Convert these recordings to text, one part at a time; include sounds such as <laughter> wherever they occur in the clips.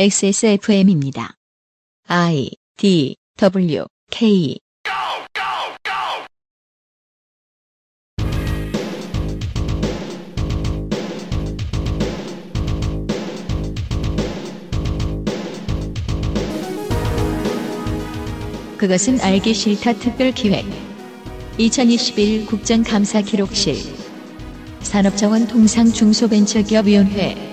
XSFM입니다. I D W K. 그것은 알기 싫다 특별 기획. 2021 국정감사 기록실. 산업자원 통상 중소벤처기업위원회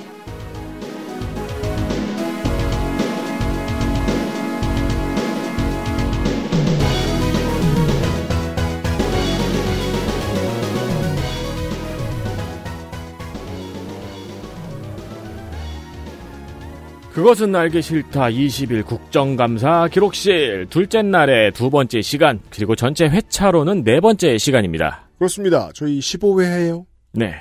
그것은 알기 싫다 20일 국정감사 기록실 둘째 날의 두 번째 시간 그리고 전체 회차로는 네 번째 시간입니다. 그렇습니다. 저희 15회예요. 네.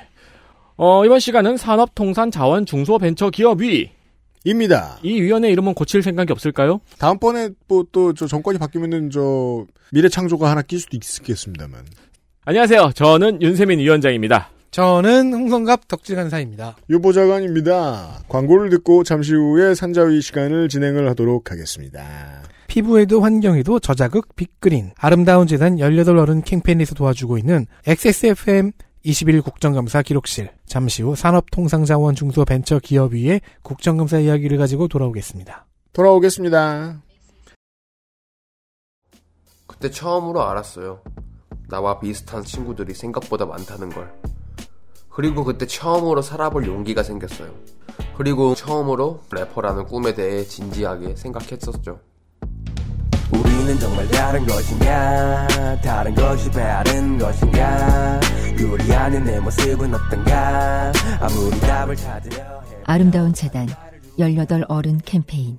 어, 이번 시간은 산업통산자원중소벤처기업위 입니다. 이 위원회 이름은 고칠 생각이 없을까요? 다음번에 뭐 또 저 정권이 바뀌면은 저 미래창조가 하나 낄 수도 있겠습니다만. 안녕하세요. 저는 윤세민 위원장입니다. 저는 홍성갑 덕질간사입니다. 유보자관입니다. 광고를 듣고 잠시 후에 산자위 시간을 진행을 하도록 하겠습니다. 피부에도 환경에도 저자극 빅그린 아름다운 재단 18어른 캠페인에서 도와주고 있는 XSFM 21 국정감사 기록실 잠시 후 산업통상자원 중소벤처기업위의 국정감사 이야기를 가지고 돌아오겠습니다. 돌아오겠습니다. 그때 처음으로 알았어요. 나와 비슷한 친구들이 생각보다 많다는 걸. 그리고 그때 처음으로 살아볼 용기가 생겼어요. 그리고 처음으로 래퍼라는 꿈에 대해 진지하게 생각했었죠. 우리는 정말 다른 것인가 다른 것이 바른 것인가 요리하는 내 모습은 어떤가 아무리 답을 찾으려 해 아름다운 재단 18 어른 캠페인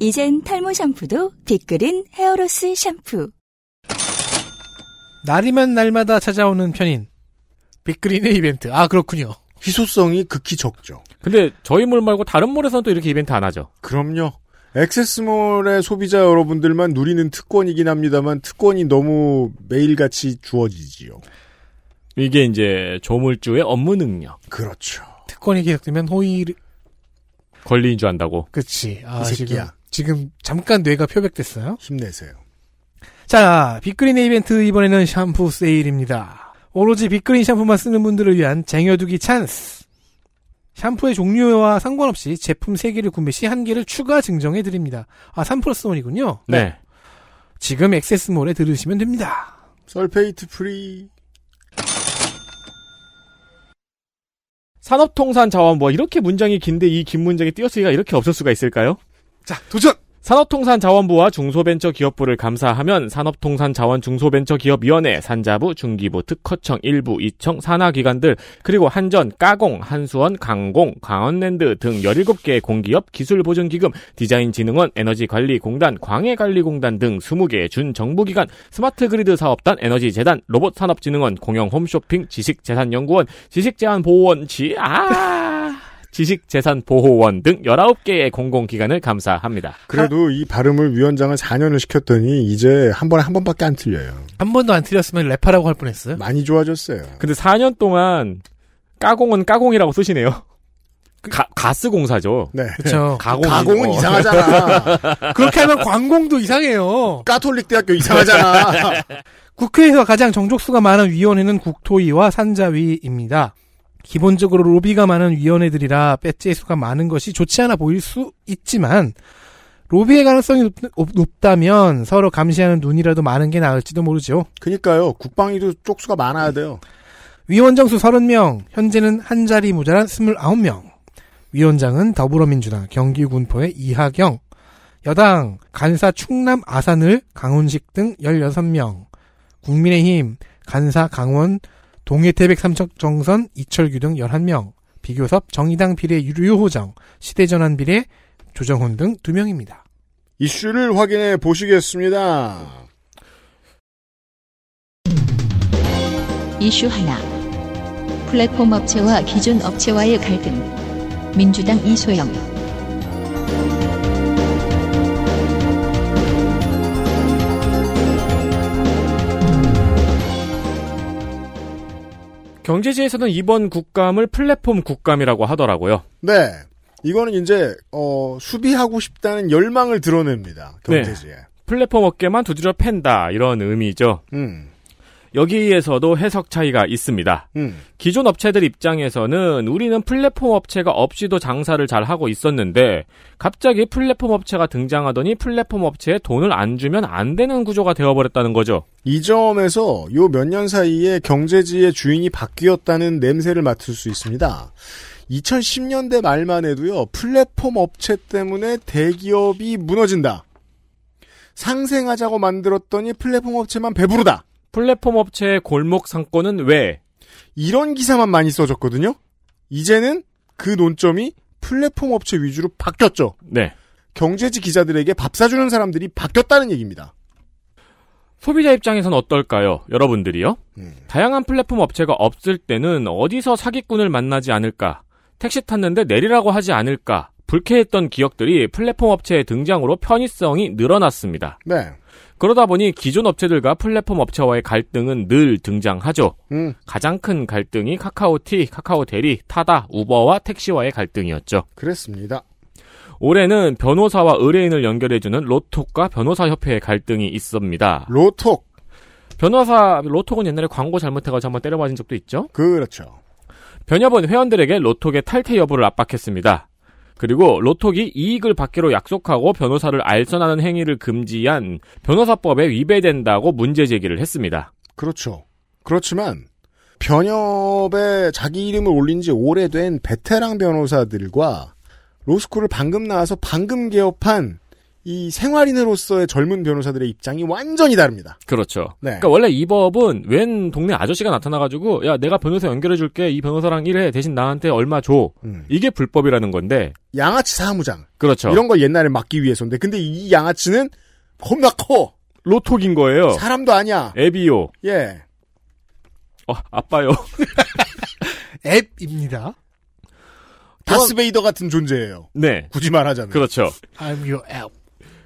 이젠 탈모 샴푸도 빅그린 헤어로스 샴푸. 날이면 날마다 찾아오는 편인 빅그린의 이벤트. 아 그렇군요. 희소성이 극히 적죠. 근데 저희 몰 말고 다른 몰에서는 또 이렇게 이벤트 안 하죠. 그럼요. 액세스몰의 소비자 여러분들만 누리는 특권이긴 합니다만 특권이 너무 매일같이 주어지지요. 이게 이제 조물주의 업무 능력 그렇죠. 특권이 계속되면 호의 권리인 줄 안다고. 그치. 아, 이 새끼야. 지금 잠깐 뇌가 표백됐어요. 힘내세요. 자, 빅그린의 이벤트 이번에는 샴푸 세일입니다. 오로지 빅그린 샴푸만 쓰는 분들을 위한 쟁여두기 찬스. 샴푸의 종류와 상관없이 제품 3개를 구매 시 1개를 추가 증정해 드립니다. 아, 3 플러스 1이군요. 네. 지금 액세스몰에 들으시면 됩니다. sulfate free. 산업통상 자원 뭐 이렇게 문장이 긴데 이 긴 문장이 띄었으니까 이렇게 없을 수가 있을까요? 자, 도전! 산업통상자원부와 중소벤처기업부를 감사하면 산업통상자원중소벤처기업위원회, 산자부, 중기부, 특허청, 일부, 이청, 산하기관들, 그리고 한전, 가공, 한수원, 강공, 강원랜드 등 17개의 공기업, 기술보증기금, 디자인진흥원, 에너지관리공단, 광해관리공단 등 20개의 준정부기관, 스마트그리드 사업단, 에너지재단, 로봇산업진흥원, 공영홈쇼핑, 지식재산연구원, 지식제한보호원, 지, 아! 지식재산보호원 등 19개의 공공기관을 감사합니다. 그래도 이 발음을 위원장을 4년을 시켰더니 이제 한 번에 한 번밖에 안 틀려요. 한 번도 안 틀렸으면 래퍼라고 할 뻔했어요. 많이 좋아졌어요. 근데 4년 동안 까공은 까공이라고 쓰시네요. 가, 가스공사죠. 네. 그렇죠. <laughs> 가공. 가공은 어. 이상하잖아. <laughs> 그렇게 하면 광공도 이상해요. 까톨릭 대학교 이상하잖아. <laughs> 국회에서 가장 정족수가 많은 위원회는 국토위와 산자위입니다. 기본적으로 로비가 많은 위원회들이라 배지의 수가 많은 것이 좋지 않아 보일 수 있지만 로비의 가능성이 높, 다면 서로 감시하는 눈이라도 많은 게 나을지도 모르죠. 그니까요. 국방위도 쪽수가 많아야 돼요. 위원 정수 30명, 현재는 한 자리 모자란 29명. 위원장은 더불어민주당 경기군포의 이하경, 여당 간사 충남 아산을 강훈식 등 16명, 국민의힘 간사 강원 동해태백 삼척정선 이철규 등 11명, 비교섭 정의당 비례 유효호정, 시대전환 비례 조정훈 등두 명입니다. 이슈를 확인해 보시겠습니다. 이슈 하나. 플랫폼 업체와 기존 업체와의 갈등. 민주당 이소영. 경제지에서는 이번 국감을 플랫폼 국감이라고 하더라고요. 네. 이거는 이제 어, 수비하고 싶다는 열망을 드러냅니다. 경제지에. 플랫폼 업계만 두드려 팬다 이런 의미죠. 음. 여기에서도 해석 차이가 있습니다. 음. 기존 업체들 입장에서는 우리는 플랫폼 업체가 없이도 장사를 잘 하고 있었는데 갑자기 플랫폼 업체가 등장하더니 플랫폼 업체에 돈을 안 주면 안 되는 구조가 되어버렸다는 거죠. 이 점에서 요 몇 년 사이에 경제지의 주인이 바뀌었다는 냄새를 맡을 수 있습니다. 2010년대 말만 해도요, 플랫폼 업체 때문에 대기업이 무너진다. 상생하자고 만들었더니 플랫폼 업체만 배부르다. 플랫폼 업체의 골목 상권은 왜? 이런 기사만 많이 써졌거든요. 이제는 그 논점이 플랫폼 업체 위주로 바뀌었죠. 네. 경제지 기자들에게 밥 사주는 사람들이 바뀌었다는 얘기입니다. 소비자 입장에선 어떨까요? 여러분들이요? 음. 다양한 플랫폼 업체가 없을 때는 어디서 사기꾼을 만나지 않을까? 택시 탔는데 내리라고 하지 않을까? 불쾌했던 기억들이 플랫폼 업체의 등장으로 편의성이 늘어났습니다. 네. 그러다 보니 기존 업체들과 플랫폼 업체와의 갈등은 늘 등장하죠. 음, 가장 큰 갈등이 카카오티, 카카오 대리, 타다, 우버와 택시와의 갈등이었죠. 그랬습니다. 올해는 변호사와 의뢰인을 연결해주는 로톡과 변호사협회의 갈등이 있습니다. 로톡. 변호사, 로톡은 옛날에 광고 잘못해가지고 한번 때려맞은 적도 있죠? 그렇죠. 변협은 회원들에게 로톡의 탈퇴 여부를 압박했습니다. 그리고 로톡이 이익을 받기로 약속하고 변호사를 알선하는 행위를 금지한 변호사법에 위배된다고 문제 제기를 했습니다. 그렇죠. 그렇지만 변협에 자기 이름을 올린 지 오래된 베테랑 변호사들과 로스쿨을 방금 나와서 방금 개업한 이 생활인으로서의 젊은 변호사들의 입장이 완전히 다릅니다. 그렇죠. 네. 그러니까 원래 이 법은 웬 동네 아저씨가 나타나가지고 야 내가 변호사 연결해줄게 이 변호사랑 일해 대신 나한테 얼마 줘 음. 이게 불법이라는 건데 양아치 사무장 그렇죠. 이런 걸 옛날에 막기 위해서인데 근데 이 양아치는 겁나 커 로톡인 거예요. 사람도 아니야. 앱이요. 예. 어 아빠요. <laughs> 앱입니다. 다스베이더 같은 존재예요. 네. 굳이 말하자면. 그렇죠. I'm your app.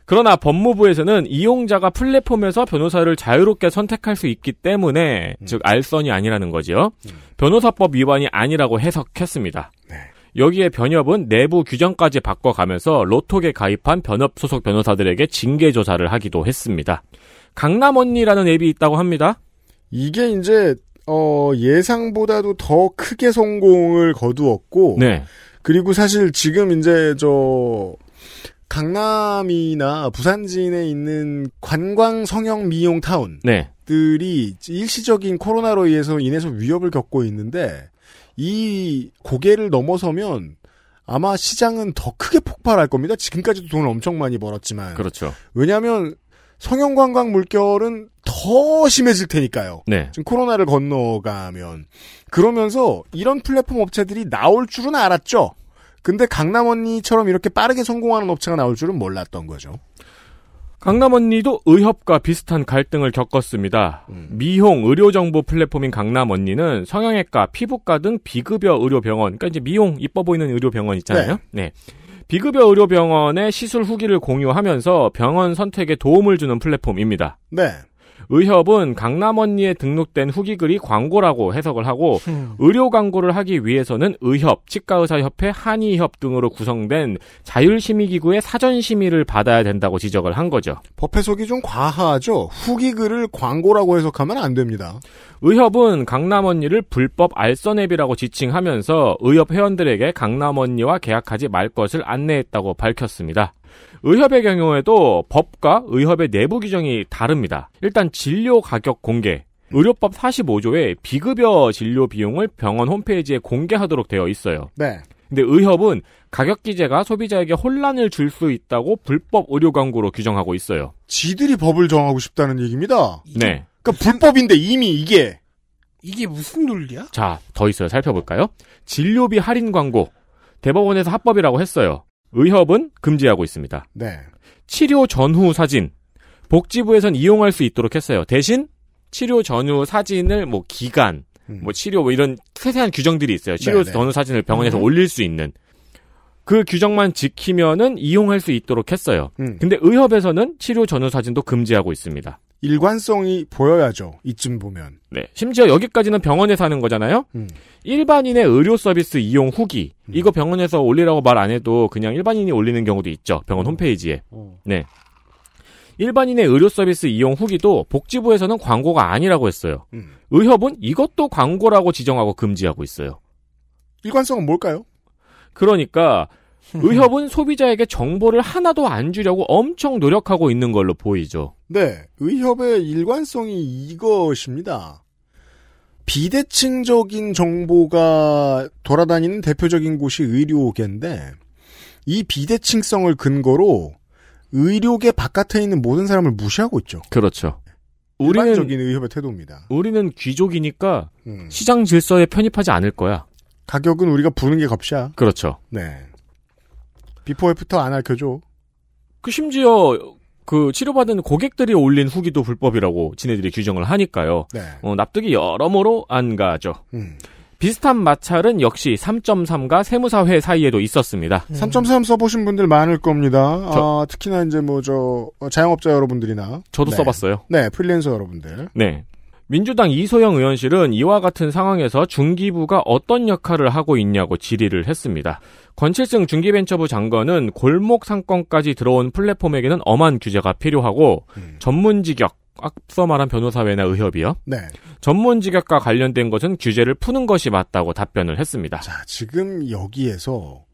그러나 법무부에서는 이용자가 플랫폼에서 변호사를 자유롭게 선택할 수 있기 때문에 음. 즉 알선이 아니라는 거지요. 변호사법 위반이 아니라고 해석했습니다. 네. 여기에 변협은 내부 규정까지 바꿔가면서 로톡에 가입한 변협 소속 변호사들에게 징계 조사를 하기도 했습니다. 강남 언니라는 앱이 있다고 합니다. 이게 이제 어, 예상보다도 더 크게 성공을 거두었고 네. 그리고 사실 지금 이제 저 강남이나 부산진에 있는 관광 성형 미용 타운들이 네. 일시적인 코로나로 인해서 인해서 위협을 겪고 있는데 이 고개를 넘어서면 아마 시장은 더 크게 폭발할 겁니다. 지금까지도 돈을 엄청 많이 벌었지만 그렇죠. 왜냐하면 성형 관광 물결은 더 심해질 테니까요. 네. 지금 코로나를 건너가면 그러면서 이런 플랫폼 업체들이 나올 줄은 알았죠. 근데 강남 언니처럼 이렇게 빠르게 성공하는 업체가 나올 줄은 몰랐던 거죠. 강남 언니도 의협과 비슷한 갈등을 겪었습니다. 음. 미용 의료 정보 플랫폼인 강남 언니는 성형외과, 피부과 등 비급여 의료 병원, 그러니까 이제 미용 이뻐 보이는 의료 병원 있잖아요. 네. 비급여 의료 병원의 시술 후기를 공유하면서 병원 선택에 도움을 주는 플랫폼입니다. 네. 의협은 강남 언니에 등록된 후기 글이 광고라고 해석을 하고 음. 의료 광고를 하기 위해서는 의협, 치과의사협회, 한의협 등으로 구성된 자율심의기구의 사전심의를 받아야 된다고 지적을 한 거죠. 법 해석이 좀 과하죠. 후기 글을 광고라고 해석하면 안 됩니다. 의협은 강남 언니를 불법 알선 앱이라고 지칭하면서 의협 회원들에게 강남 언니와 계약하지 말 것을 안내했다고 밝혔습니다. 의협의 경우에도 법과 의협의 내부 규정이 다릅니다. 일단 진료 가격 공개. 의료법 45조에 비급여 진료 비용을 병원 홈페이지에 공개하도록 되어 있어요. 네. 근데 의협은 가격 기재가 소비자에게 혼란을 줄 수 있다고 불법 의료 광고로 규정하고 있어요. 지들이 법을 정하고 싶다는 얘기입니다. 네. 그러니까 불법인데 이미 이게 이게 무슨 논리야? 자, 더 있어요. 살펴볼까요? 진료비 할인 광고. 대법원에서 합법이라고 했어요. 의협은 금지하고 있습니다. 네. 치료 전후 사진 복지부에선 이용할 수 있도록 했어요. 대신 치료 전후 사진을 뭐 기간, 음. 뭐 치료 뭐 이런 세세한 규정들이 있어요. 치료 네네. 전후 사진을 병원에서 음. 올릴 수 있는 그 규정만 지키면은 이용할 수 있도록 했어요. 음. 근데 의협에서는 치료 전후 사진도 금지하고 있습니다. 일관성이 보여야죠. 이쯤 보면. 네. 심지어 여기까지는 병원에서 하는 거잖아요. 음. 일반인의 의료 서비스 이용 후기 이거 병원에서 올리라고 말 안 해도 그냥 일반인이 올리는 경우도 있죠. 병원 홈페이지에. 네. 일반인의 의료 서비스 이용 후기도 복지부에서는 광고가 아니라고 했어요. 음. 의협은 이것도 광고라고 지정하고 금지하고 있어요. 일관성은 뭘까요? 그러니까 <laughs> 의협은 소비자에게 정보를 하나도 안 주려고 엄청 노력하고 있는 걸로 보이죠. 네. 의협의 일관성이 이것입니다. 비대칭적인 정보가 돌아다니는 대표적인 곳이 의료계인데 이 비대칭성을 근거로 의료계 바깥에 있는 모든 사람을 무시하고 있죠. 그렇죠. 우리는 일반적인 의협의 태도입니다. 우리는 귀족이니까 음. 시장 질서에 편입하지 않을 거야. 가격은 우리가 부르는 게 값이야. 그렇죠. 네. before after 안 알켜줘. 그 심지어 그 치료받은 고객들이 올린 후기도 불법이라고 지네들이 규정을 하니까요. 네. 어, 납득이 여러모로 안 가죠. 음. 비슷한 마찰은 역시 3.3과 세무사회 사이에도 있었습니다. 3.3 써보신 분들 많을 겁니다. 저- 아, 특히나 이제 뭐 저 자영업자 여러분들이나 저도 네. 써봤어요. 네 프리랜서 여러분들. 네. 민주당 이소영 의원실은 이와 같은 상황에서 중기부가 어떤 역할을 하고 있냐고 질의를 했습니다. 권칠승 중기벤처부 장관은 골목 상권까지 들어온 플랫폼에게는 엄한 규제가 필요하고 음. 전문 직역, 앞서 말한 변호사회나 의협이요. 네. 전문 직역과 관련된 것은 규제를 푸는 것이 맞다고 답변을 했습니다. 자 지금 여기에서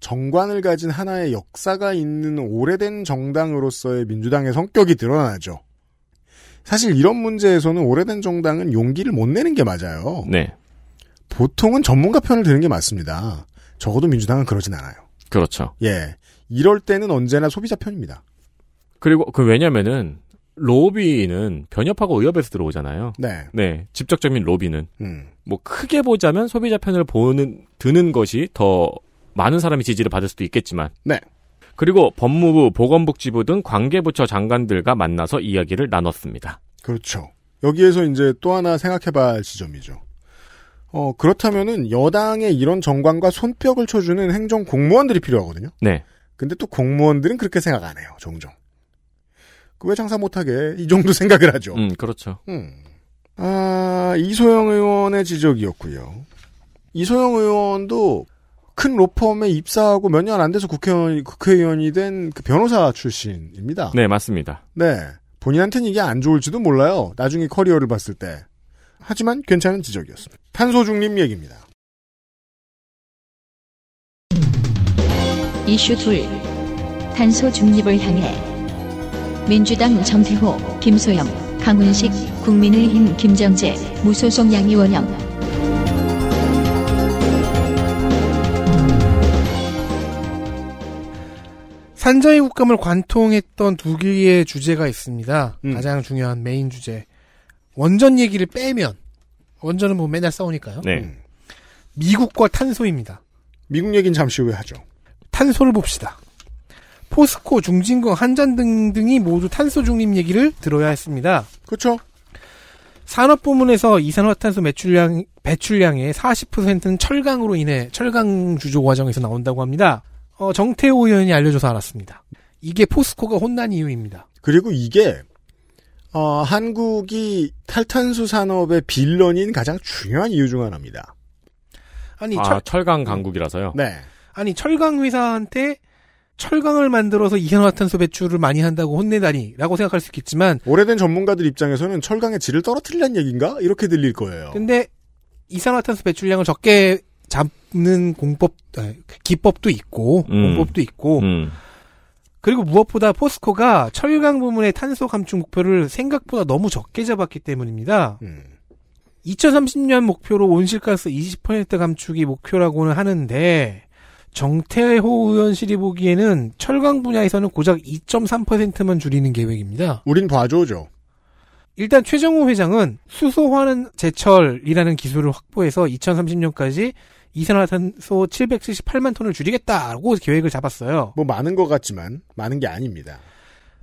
정관을 가진 하나의 역사가 있는 오래된 정당으로서의 민주당의 성격이 드러나죠. 사실 이런 문제에서는 오래된 정당은 용기를 못 내는 게 맞아요. 네. 보통은 전문가 편을 드는 게 맞습니다. 적어도 민주당은 그러진 않아요. 그렇죠. 예. 이럴 때는 언제나 소비자 편입니다. 그리고 그 왜냐면은 로비는 변협하고 의협에서 들어오잖아요. 네. 네. 직접적인 로비는 음. 뭐 크게 보자면 소비자 편을 보는 드는 것이 더 많은 사람이 지지를 받을 수도 있겠지만 네. 그리고 법무부, 보건복지부 등 관계부처 장관들과 만나서 이야기를 나눴습니다. 그렇죠. 여기에서 이제 또 하나 생각해봐야 할 지점이죠. 어, 그렇다면은 여당의 이런 정관과 손뼉을 쳐주는 행정 공무원들이 필요하거든요. 네. 근데 또 공무원들은 그렇게 생각 안 해요, 종종. 그 왜 장사 못하게 이 정도 <laughs> 생각을 하죠. 음, 그렇죠. 음. 아, 이소영 의원의 지적이었고요. 이소영 의원도 큰 로펌에 입사하고 몇 년 안 돼서 국회의원, 국회의원이 된 그 변호사 출신입니다. 네, 맞습니다. 네. 본인한테는 이게 안 좋을지도 몰라요. 나중에 커리어를 봤을 때. 하지만 괜찮은 지적이었습니다. 탄소 중립 얘기입니다. 이슈 둘. 탄소 중립을 향해. 민주당 정태호, 김소영, 강훈식, 국민의힘 김정재, 무소속 양이원영. 산자의 국감을 관통했던 두 개의 주제가 있습니다. 음. 가장 중요한 메인 주제. 원전 얘기를 빼면 원전은 뭐 맨날 싸우니까요. 네. 음. 미국과 탄소입니다. 미국 얘기는 잠시 후에 하죠. 탄소를 봅시다. 포스코, 중진공, 한전 등등이 모두 탄소 중립 얘기를 들어야 했습니다. 그렇죠? 산업 부문에서 이산화탄소 매출량, 배출량의 40%는 철강으로 인해 철강 주조 과정에서 나온다고 합니다. 어, 정태호 의원이 알려줘서 알았습니다. 이게 포스코가 혼난 이유입니다. 그리고 이게 어, 한국이 탈탄소 산업의 빌런인 가장 중요한 이유 중 하나입니다. 아니, 아, 철, 철강 강국이라서요. 네. 아니 철강 회사한테 철강을 만들어서 이산화탄소 배출을 많이 한다고 혼내다니라고 생각할 수 있겠지만 오래된 전문가들 입장에서는 철강의 질을 떨어뜨리려는 얘기인가? 이렇게 들릴 거예요. 근데 이산화탄소 배출량을 적게 잡는 공법 아, 기법도 있고 음. 공법도 있고 음. 그리고 무엇보다 포스코가 철강 부문의 탄소 감축 목표를 생각보다 너무 적게 잡았기 때문입니다. 음. 2030년 목표로 온실가스 20% 감축이 목표라고는 하는데 정태호 의원실이 보기에는 철강 분야에서는 고작 2.3%만 줄이는 계획입니다. 우린 봐줘죠. 일단 최정우 회장은 수소환은 제철이라는 기술을 확보해서 2030년까지 이산화탄소 778만 톤을 줄이겠다고 계획을 잡았어요. 뭐 많은 것 같지만 많은 게 아닙니다.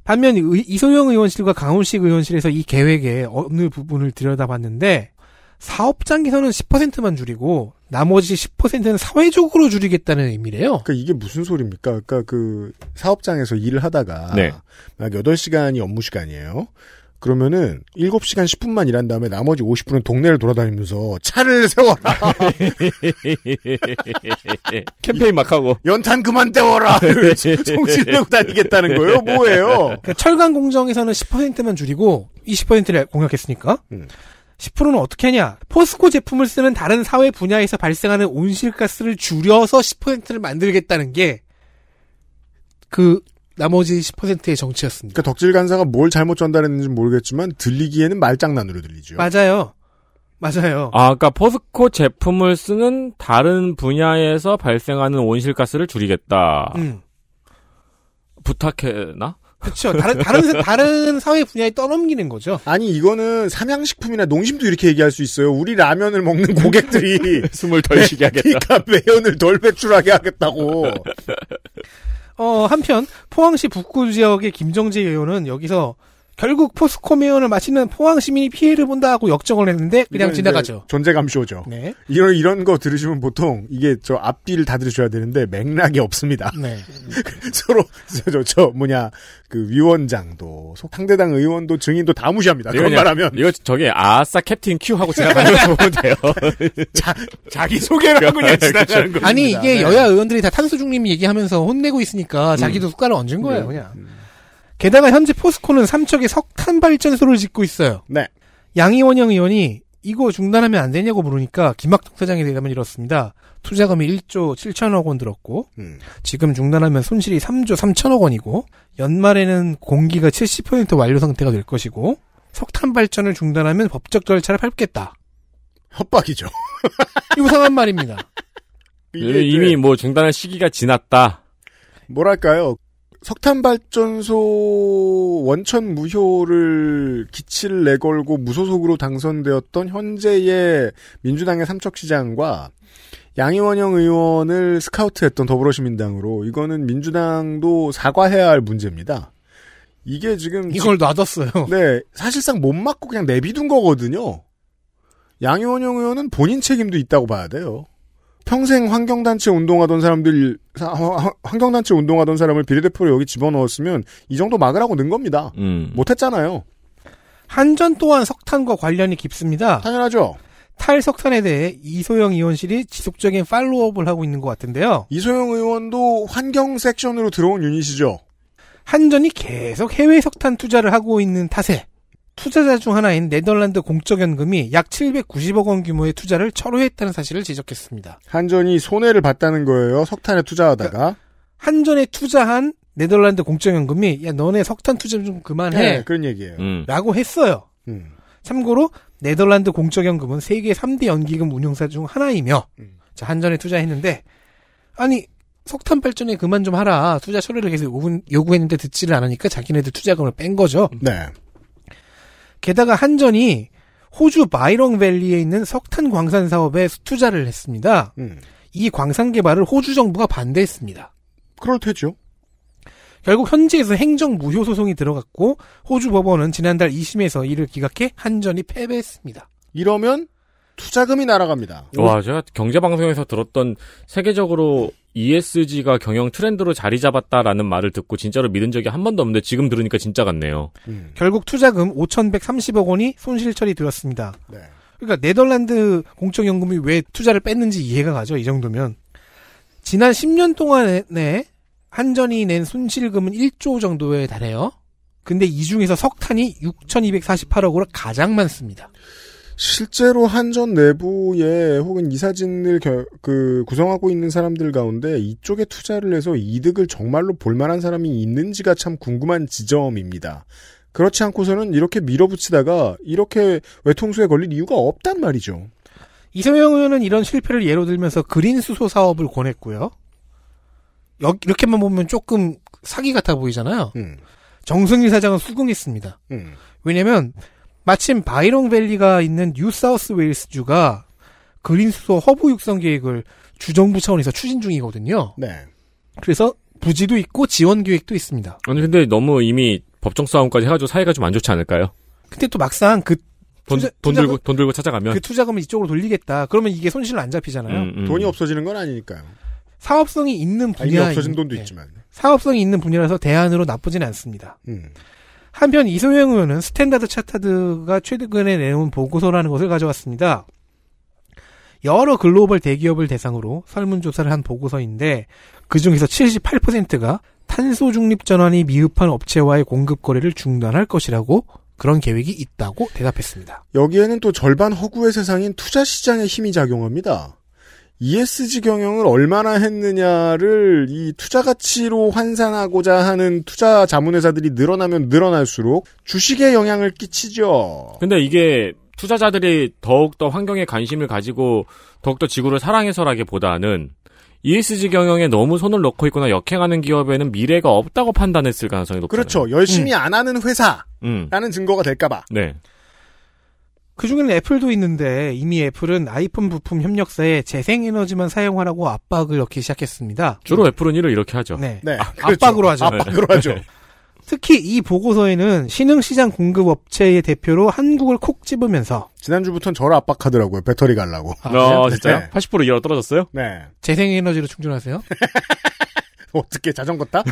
반면 의- 이소영 의원실과 강훈식 의원실에서 이 계획의 어느 부분을 들여다봤는데 사업장에서는 10%만 줄이고 나머지 10%는 사회적으로 줄이겠다는 의미래요. 그러니까 이게 무슨 소리입니까? 그러니까 그 사업장에서 일을 하다가 네. 막 8시간이 업무 시간이에요. 그러면은 7시간 10분만 일한 다음에 나머지 50분은 동네를 돌아다니면서 차를 <laughs> 세워라. <laughs> 캠페인 막 하고. 연탄 그만 떼워라. 송질 <laughs> 내고 다니겠다는 거예요? 뭐예요? 그러니까 철강 공정에서는 10%만 줄이고 20%를 공약했으니까 음. 10%는 어떻게 하냐? 포스코 제품을 쓰는 다른 사회 분야에서 발생하는 온실가스를 줄여서 10%를 만들겠다는 게 그 나머지 10%의 정치였습니다. 그러니까 덕질 간사가 뭘 잘못 전달했는지 모르겠지만 들리기에는 말장난으로 들리죠. 맞아요. 맞아요. 아, 아까 포스코 제품을 쓰는 다른 분야에서 발생하는 온실가스를 줄이겠다. 음. 부탁해나? 그렇죠. 다른 다른 다른 사회 분야에 떠넘기는 거죠. 아니 이거는 삼양식품이나 농심도 이렇게 얘기할 수 있어요. 우리 라면을 먹는 고객들이 <laughs> 숨을 덜 쉬게 하겠다. <laughs> 그러니까 매연을 덜 배출하게 하겠다고. <laughs> 어, 한편 포항시 북구 지역의 김정재 의원은 여기서 결국 포스코 매연을 마시는 포항 시민이 피해를 본다고 역정을 했는데 그냥 지나가죠. 존재감 쇼죠. 네. 이런 이런 거 들으시면 보통 이게 저 앞뒤를 다 들으셔야 되는데 맥락이 없습니다. 네. <laughs> 서로 저, 저, 저 뭐냐 그 위원장도 속- 상대당 의원도 증인도 다 무시합니다. 그런 말하면 이거 저기 아싸 캡틴 큐 하고 지나가면 보면 돼요. <laughs> 자기 소개를 하고 그냥 지나가는 거입니다. 아니 이게 네. 여야 의원들이 다 탄소 중립 얘기하면서 혼내고 있으니까 자기도 숟가락 얹은 거예요, 네. 그냥. 게다가 현재 포스코는 삼척에 석탄 발전소를 짓고 있어요. 네. 양이원영 의원이 이거 중단하면 안 되냐고 물으니까 김학동 사장이 대답을 이렇습니다. 투자금이 1조 7천억 원 들었고 음. 지금 중단하면 손실이 3조 3천억 원이고 연말에는 공기가 70% 완료 상태가 될 것이고 석탄 발전을 중단하면 법적 절차를 밟겠다. 협박이죠. <laughs> 이상한 말입니다. 이미 뭐 중단할 시기가 지났다. 뭐랄까요. 석탄 발전소 원천 무효를 기치를 내걸고 무소속으로 당선되었던 현재의 민주당의 삼척시장과 양이원영 의원을 스카우트했던 더불어시민당으로 이거는 민주당도 사과해야 할 문제입니다. 이게 지금 이걸 놔뒀어요. <laughs> 네, 사실상 못 맞고 그냥 내비둔 거거든요. 양효원영 의원은 본인 책임도 있다고 봐야 돼요. 평생 환경단체 운동하던 사람들, 환경단체 운동하던 사람을 비례대표로 여기 집어넣었으면 이 정도 막으라고 는 겁니다. 음. 못했잖아요. 한전 또한 석탄과 관련이 깊습니다. 당연하죠. 탈석탄에 대해 이소영 의원실이 지속적인 팔로우업을 하고 있는 것 같은데요. 이소영 의원도 환경 섹션으로 들어온 유닛이죠. 한전이 계속 해외 석탄 투자를 하고 있는 탓에 투자자 중 하나인 네덜란드 공적연금이 약 790억 원 규모의 투자를 철회했다는 사실을 지적했습니다. 한전이 손해를 봤다는 거예요. 석탄에 투자하다가. 한전에 투자한 네덜란드 공적연금이 야 너네 석탄 투자 좀 그만해 네, 그런 얘기예요. 음. 라고 했어요. 음. 참고로 네덜란드 공적연금은 세계 3대 연기금 운용사 중 하나이며 음. 자, 한전에 투자했는데 아니 석탄 발전에 그만 좀 하라 투자 처리를 계속 요구- 요구했는데 듣지를 않으니까 자기네들 투자금을 뺀 거죠. 네. 게다가 한전이 호주 바이롱밸리에 있는 석탄 광산 사업에 투자를 했습니다. 음. 이 광산 개발을 호주 정부가 반대했습니다. 그럴 테죠. 결국 현지에서 행정 무효 소송이 들어갔고 호주 법원은 지난달 2심에서 이를 기각해 한전이 패배했습니다. 이러면 투자금이 날아갑니다. 와, 제가 경제 방송에서 들었던 세계적으로 ESG가 경영 트렌드로 자리 잡았다라는 말을 듣고 진짜로 믿은 적이 한 번도 없는데 지금 들으니까 진짜 같네요. 음. 결국 투자금 5,130억 원이 손실 처리되었습니다. 네. 그러니까 네덜란드 공적연금이 왜 투자를 뺐는지 이해가 가죠. 이 정도면. 지난 10년 동안에 한전이 낸 손실금은 1조 정도에 달해요. 근데 이 중에서 석탄이 6,248억으로 가장 많습니다. 실제로 한전 내부에 혹은 이 사진을 겨- 그 구성하고 있는 사람들 가운데 이쪽에 투자를 해서 이득을 정말로 볼만한 사람이 있는지가 참 궁금한 지점입니다. 그렇지 않고서는 이렇게 밀어붙이다가 이렇게 외통수에 걸릴 이유가 없단 말이죠. 이소영 의원은 이런 실패를 예로 들면서 그린 수소 사업을 권했고요. 여- 이렇게만 보면 조금 사기 같아 보이잖아요. 음, 정승일 사장은 수긍했습니다. 음. 왜냐면 마침 바이롱 밸리가 있는 뉴사우스 웨일스주가 그린 수소 허브 육성 계획을 주정부 차원에서 추진 중이거든요. 네. 그래서 부지도 있고 지원 계획도 있습니다. 아니 근데 너무 이미 법정 싸움까지 해가지고 사이가 좀 안 좋지 않을까요? 근데 또 막상 그, 돈, 투자- 돈 투자금- 들고 돈 들고 찾아가면 그 투자금을 이쪽으로 돌리겠다. 그러면 이게 손실은 안 잡히잖아요. 음, 음. 돈이 없어지는 건 아니니까요. 사업성이 있는 아, 분야 없어진 돈도 있지만. 사업성이 있는 분야라서 대안으로 나쁘진 않습니다. 음. 한편 이소영 의원은 스탠다드 차타드가 최근에 내놓은 보고서라는 것을 가져왔습니다. 여러 글로벌 대기업을 대상으로 설문조사를 한 보고서인데 그 중에서 78%가 탄소 중립 전환이 미흡한 업체와의 공급 거래를 중단할 것이라고 그런 계획이 있다고 대답했습니다. 여기에는 또 절반 허구의 세상인 투자 시장의 힘이 작용합니다. ESG 경영을 얼마나 했느냐를 이 투자 가치로 환산하고자 하는 투자 자문회사들이 늘어나면 늘어날수록 주식에 영향을 끼치죠. 근데 이게 투자자들이 더욱더 환경에 관심을 가지고 더욱더 지구를 사랑해서라기보다는 ESG 경영에 너무 손을 넣고 있거나 역행하는 기업에는 미래가 없다고 판단했을 가능성이 높죠. 그렇죠. 열심히 안 하는 회사라는 음. 증거가 될까봐. 네. 그 중에는 애플도 있는데 이미 애플은 아이폰 부품 협력사에 재생에너지만 사용하라고 압박을 넣기 시작했습니다. 주로 애플은 일을 이렇게 하죠. 네. 네. 압박으로 하죠. 압박으로 하죠. 네. 특히 이 보고서에는 신흥시장 공급 업체의 대표로 한국을 콕 집으면서 지난주부터는 저를 압박하더라고요. 배터리 갈라고. 아? 어, 진짜요? 네. 80% 이하로 떨어졌어요? 네. 재생에너지로 충전하세요. <laughs> 어떻게 자전거 타?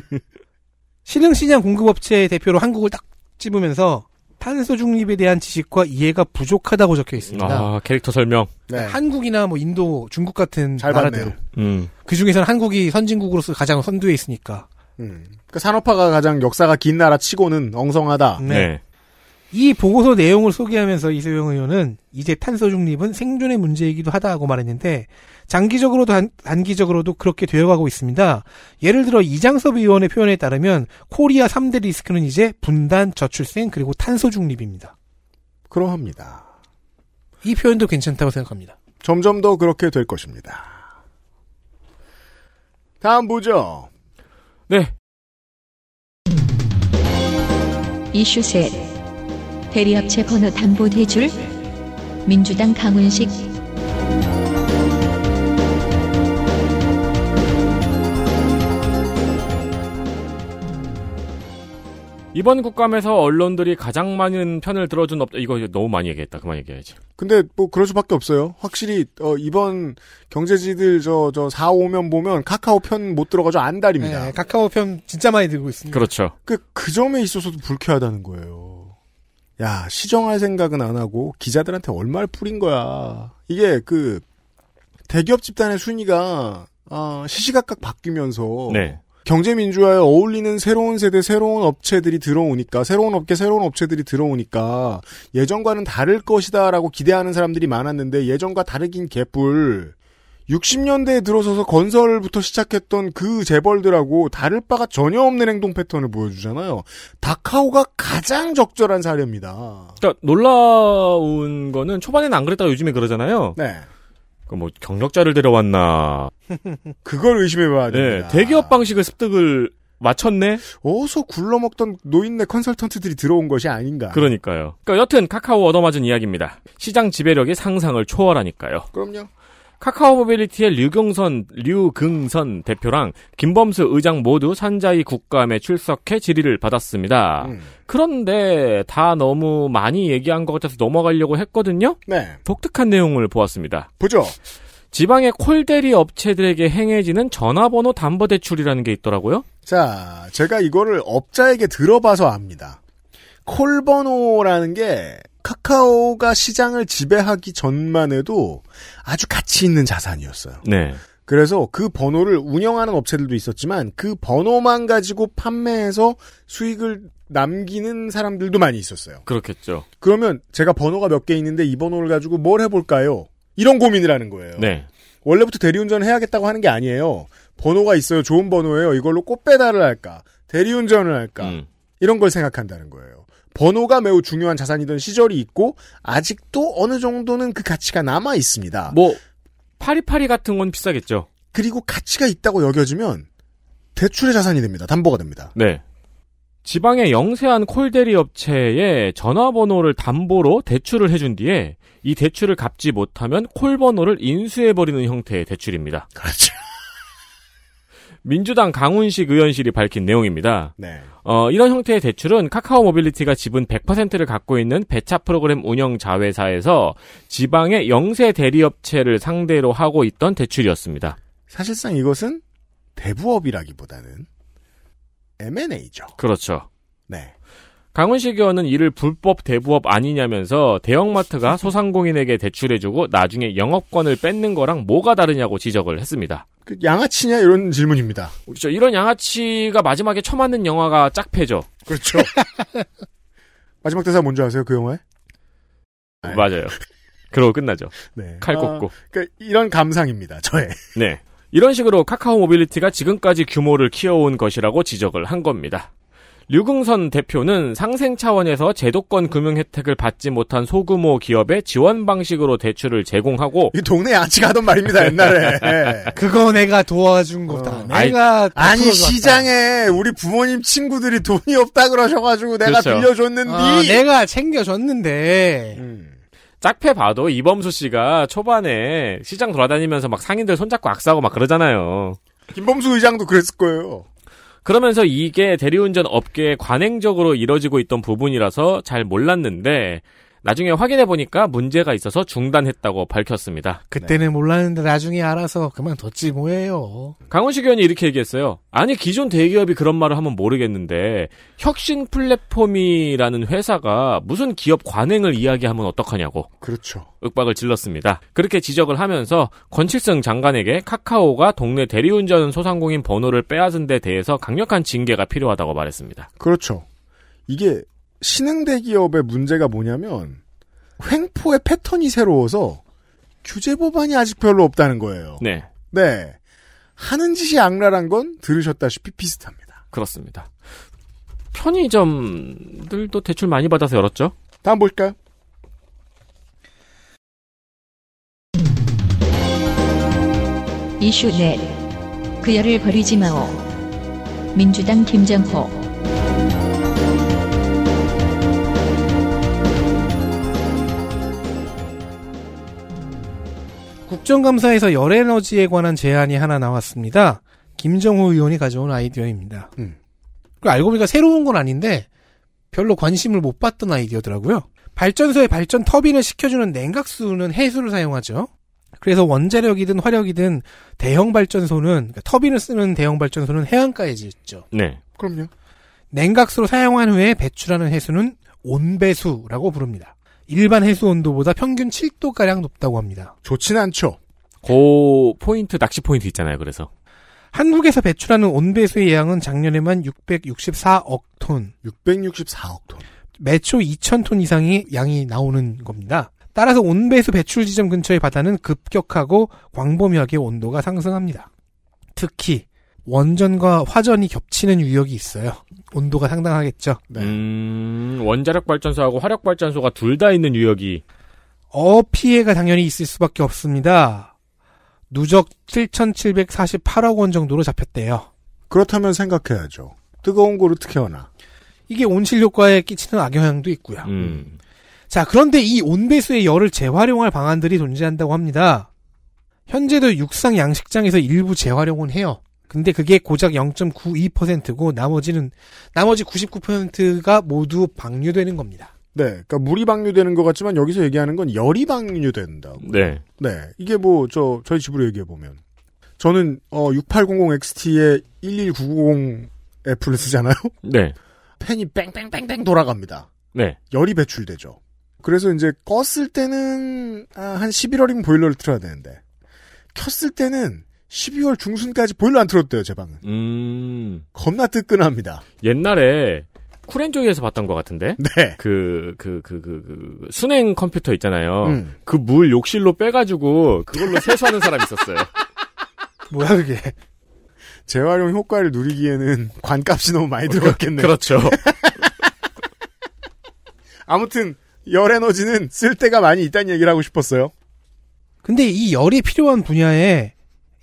<laughs> 신흥시장 공급업체의 대표로 한국을 딱 집으면서 탄소 중립에 대한 지식과 이해가 부족하다고 적혀 있습니다. 아, 캐릭터 설명. 네. 한국이나 뭐 인도, 중국 같은 잘 나라들. 음. 그 중에서는 한국이 선진국으로서 가장 선두에 있으니까. 음. 그 산업화가 가장 역사가 긴 나라 치고는 엉성하다. 네. 네. 이 보고서 내용을 소개하면서 이소영 의원은 이제 탄소 중립은 생존의 문제이기도 하다고 말했는데 장기적으로도 단, 단기적으로도 그렇게 되어가고 있습니다. 예를 들어 이장섭 의원의 표현에 따르면 코리아 3대 리스크는 이제 분단, 저출생 그리고 탄소 중립입니다. 그러합니다. 이 표현도 괜찮다고 생각합니다. 점점 더 그렇게 될 것입니다. 다음 보죠. 네. 이슈 셋 대리업체 번호 담보 대출 민주당 강훈식 이번 국감에서 언론들이 가장 많은 편을 들어준 업, 이거 너무 많이 얘기했다. 그만 얘기해야지. 근데 뭐 그럴 수밖에 없어요. 확실히 어, 이번 경제지들 저 저 4, 5면 보면 카카오 편 못 들어줘 안달입니다. 네, 카카오 편 진짜 많이 들고 있습니다. 그렇죠. 그, 그 점에 있어서도 불쾌하다는 거예요. 야, 시정할 생각은 안 하고 기자들한테 얼마를 뿌린 거야. 이게 그 대기업 집단의 순위가 아, 시시각각 바뀌면서 네. 경제민주화에 어울리는 새로운 세대, 새로운 업체들이 들어오니까, 새로운 업계, 새로운 업체들이 들어오니까, 예전과는 다를 것이다라고 기대하는 사람들이 많았는데, 예전과 다르긴 개뿔. 60년대에 들어서서 건설부터 시작했던 그 재벌들하고 다를 바가 전혀 없는 행동 패턴을 보여주잖아요. 다카오가 가장 적절한 사례입니다. 그러니까 놀라운 거는 초반에는 안 그랬다가 요즘에 그러잖아요. 네. 그뭐 경력자를 데려왔나. <laughs> 그걸 의심해봐야 네. 됩니다. 대기업 방식을 습득을 맞췄네? 어서 굴러먹던 노인네 컨설턴트들이 들어온 것이 아닌가. 그러니까요. 그러니까 여튼 카카오 얻어맞은 이야기입니다. 시장 지배력이 상상을 초월하니까요. 그럼요. 카카오 모빌리티의 류경선, 류긍선 대표랑 김범수 의장 모두 산자위 국감에 출석해 질의를 받았습니다. 음. 그런데 다 너무 많이 얘기한 것 같아서 넘어가려고 했거든요. 네. 독특한 내용을 보았습니다. 보죠. 지방의 콜대리 업체들에게 행해지는 전화번호 담보 대출이라는 게 있더라고요. 자, 제가 이거를 업자에게 들어봐서 압니다. 콜번호라는 게 카카오가 시장을 지배하기 전만 해도 아주 가치 있는 자산이었어요. 네. 그래서 그 번호를 운영하는 업체들도 있었지만 그 번호만 가지고 판매해서 수익을 남기는 사람들도 많이 있었어요. 그렇겠죠. 그러면 제가 번호가 몇 개 있는데 이 번호를 가지고 뭘 해볼까요? 이런 고민을 하는 거예요. 네. 원래부터 대리운전을 해야겠다고 하는 게 아니에요. 번호가 있어요. 좋은 번호예요. 이걸로 꽃 배달을 할까? 대리운전을 할까? 음. 이런 걸 생각한다는 거예요. 번호가 매우 중요한 자산이던 시절이 있고 아직도 어느 정도는 그 가치가 남아 있습니다. 뭐 파리파리 같은 건 비싸겠죠. 그리고 가치가 있다고 여겨지면 대출의 자산이 됩니다. 담보가 됩니다. 네. 지방의 영세한 콜대리 업체에 전화번호를 담보로 대출을 해준 뒤에 이 대출을 갚지 못하면 콜 번호를 인수해버리는 형태의 대출입니다. 그렇죠. 민주당 강훈식 의원실이 밝힌 내용입니다. 네. 어, 이런 형태의 대출은 카카오 모빌리티가 지분 100%를 갖고 있는 배차 프로그램 운영 자회사에서 지방의 영세 대리업체를 상대로 하고 있던 대출이었습니다. 사실상 이것은 대부업이라기보다는 M&A죠. 그렇죠. 네. 강훈식 의원은 이를 불법 대부업 아니냐면서 대형마트가 <laughs> 소상공인에게 대출해주고 나중에 영업권을 뺏는 거랑 뭐가 다르냐고 지적을 했습니다. 그 양아치냐 이런 질문입니다. 그렇죠. 이런 양아치가 마지막에 처맞는 영화가 짝패죠. 그렇죠. <laughs> 마지막 대사 뭔지 아세요? 그 영화에? 아유. 맞아요. 그러고 끝나죠. <laughs> 네. 칼 꽂고. 아, 그러니까 이런 감상입니다. 저의. 네. 이런 식으로 카카오 모빌리티가 지금까지 규모를 키워온 것이라고 지적을 한 겁니다. 류긍선 대표는 상생 차원에서 제도권 금융 혜택을 받지 못한 소규모 기업에 지원 방식으로 대출을 제공하고 이 동네 양아치가 하던 말입니다. 옛날에. <laughs> 그거 내가 도와준 거다. 어. 내가 다 아니 풀어줬다. 시장에 우리 부모님 친구들이 돈이 없다 그러셔가지고 내가 그렇죠. 빌려줬는데. 아, 내가 챙겨줬는데 음. 짝패 봐도 이범수 씨가 초반에 시장 돌아다니면서 막 상인들 손잡고 악수하고 막 그러잖아요. 김범수 의장도 그랬을 거예요. 그러면서 이게 대리운전 업계에 관행적으로 이뤄지고 있던 부분이라서 잘 몰랐는데 나중에 확인해 보니까 문제가 있어서 중단했다고 밝혔습니다. 그때는 몰랐는데 나중에 알아서 그만뒀지 뭐예요. 강훈식 의원이 이렇게 얘기했어요. 아니 기존 대기업이 그런 말을 하면 모르겠는데 혁신 플랫폼이라는 회사가 무슨 기업 관행을 이야기하면 어떡하냐고 그렇죠. 윽박을 질렀습니다. 그렇게 지적을 하면서 권칠성 장관에게 카카오가 동네 대리운전 소상공인 번호를 빼앗은 데 대해서 강력한 징계가 필요하다고 말했습니다. 그렇죠. 이게 신흥 대 기업의 문제가 뭐냐면 횡포의 패턴이 새로워서 규제 법안이 아직 별로 없다는 거예요. 네, 네. 하는 짓이 악랄한 건 들으셨다시피 비슷합니다. 그렇습니다. 편의점들도 대출 많이 받아서 열었죠? 다음 볼까요? 이슈 넷. 그녀를 버리지 마오. 민주당 김정호. 국정감사에서 열에너지에 관한 제안이 하나 나왔습니다. 김정호 의원이 가져온 아이디어입니다. 음. 그 알고 보니까 새로운 건 아닌데 별로 관심을 못 받던 아이디어더라고요. 발전소의 발전 터빈을 식혀주는 냉각수는 해수를 사용하죠. 그래서 원자력이든 화력이든 대형 발전소는 그러니까 터빈을 쓰는 대형 발전소는 해안가에 짓죠. 네. 그럼요. 냉각수로 사용한 후에 배출하는 해수는 온배수라고 부릅니다. 일반 해수 온도보다 평균 7도 가량 높다고 합니다. 좋진 않죠. 고 포인트 낚시 포인트 있잖아요. 그래서 한국에서 배출하는 온배수의 양은 작년에만 664억 톤, 664억 톤. 매초 2,000톤 이상의 양이 나오는 겁니다. 따라서 온배수 배출 지점 근처의 바다는 급격하고 광범위하게 온도가 상승합니다. 특히 원전과 화전이 겹치는 유역이 있어요. 온도가 상당하겠죠. 네. 음, 원자력 발전소하고 화력 발전소가 둘 다 있는 유역이 어 피해가 당연히 있을 수밖에 없습니다. 누적 7,748억 원 정도로 잡혔대요. 그렇다면 생각해야죠. 뜨거운 고를 특혜하나. 이게 온실 효과에 끼치는 악영향도 있고요. 음, 자, 그런데 이 온배수의 열을 재활용할 방안들이 존재한다고 합니다. 현재도 육상 양식장에서 일부 재활용은 해요. 근데 그게 고작 0.92%고 나머지는 나머지 99%가 모두 방류되는 겁니다. 네. 그러니까 물이 방류되는 것 같지만 여기서 얘기하는 건 열이 방류된다. 네. 네. 이게 뭐, 저, 저희 집으로 얘기해 보면. 저는, 어, 6800XT에 11990F를 쓰잖아요? <laughs> 네. 팬이 뺑뺑뺑뺑 돌아갑니다. 네. 열이 배출되죠. 그래서 이제 껐을 때는, 아, 한 11월이면 보일러를 틀어야 되는데, 켰을 때는 12월 중순까지 보일러 안 틀었대요, 제 방은. 음, 겁나 뜨끈합니다. 옛날에 쿨앤조이에서 봤던 것 같은데 네. 그 그 그 그 그 순행 컴퓨터 있잖아요. 음. 그물 욕실로 빼가지고 그걸로 세수하는 사람 있었어요. <laughs> 뭐야 그게? 재활용 효과를 누리기에는 관값이 너무 많이 들어갔겠네요. 그렇죠. <laughs> 아무튼 열 에너지는 쓸 데가 많이 있다는 얘기를 하고 싶었어요. 근데 이 열이 필요한 분야에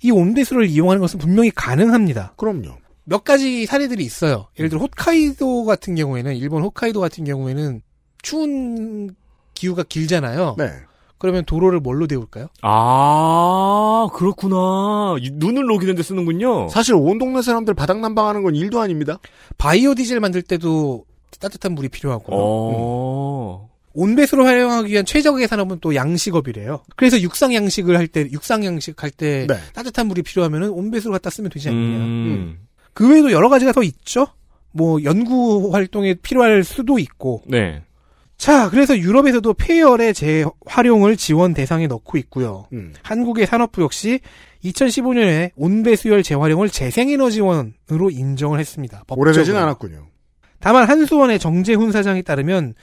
이 온배수를 이용하는 것은 분명히 가능합니다. 그럼요. 몇 가지 사례들이 있어요. 예를 들어 홋카이도 같은 경우에는 일본 홋카이도 같은 경우에는 추운 기후가 길잖아요. 네. 그러면 도로를 뭘로 데울까요? 아, 그렇구나. 이- 눈을 녹이는데 쓰는군요. 사실 온 동네 사람들 바닥 난방하는 건 일도 아닙니다. 바이오 디젤 만들 때도 따뜻한 물이 필요하고 어. 온배수로 활용하기 위한 최적의 산업은 또 양식업이래요. 그래서 육상 양식을 할 때 육상 양식 할때 네. 따뜻한 물이 필요하면은 온배수로 갖다 쓰면 되지 않느냐. 음. 그 외에도 여러 가지가 더 있죠. 뭐 연구 활동에 필요할 수도 있고. 네. 자, 그래서 유럽에서도 폐열의 재활용을 지원 대상에 넣고 있고요. 음. 한국의 산업부 역시 2015년에 온배수열 재활용을 재생에너지원으로 인정을 했습니다. 오래되진 법적으로. 않았군요. 다만 한수원의 정재훈 사장에 따르면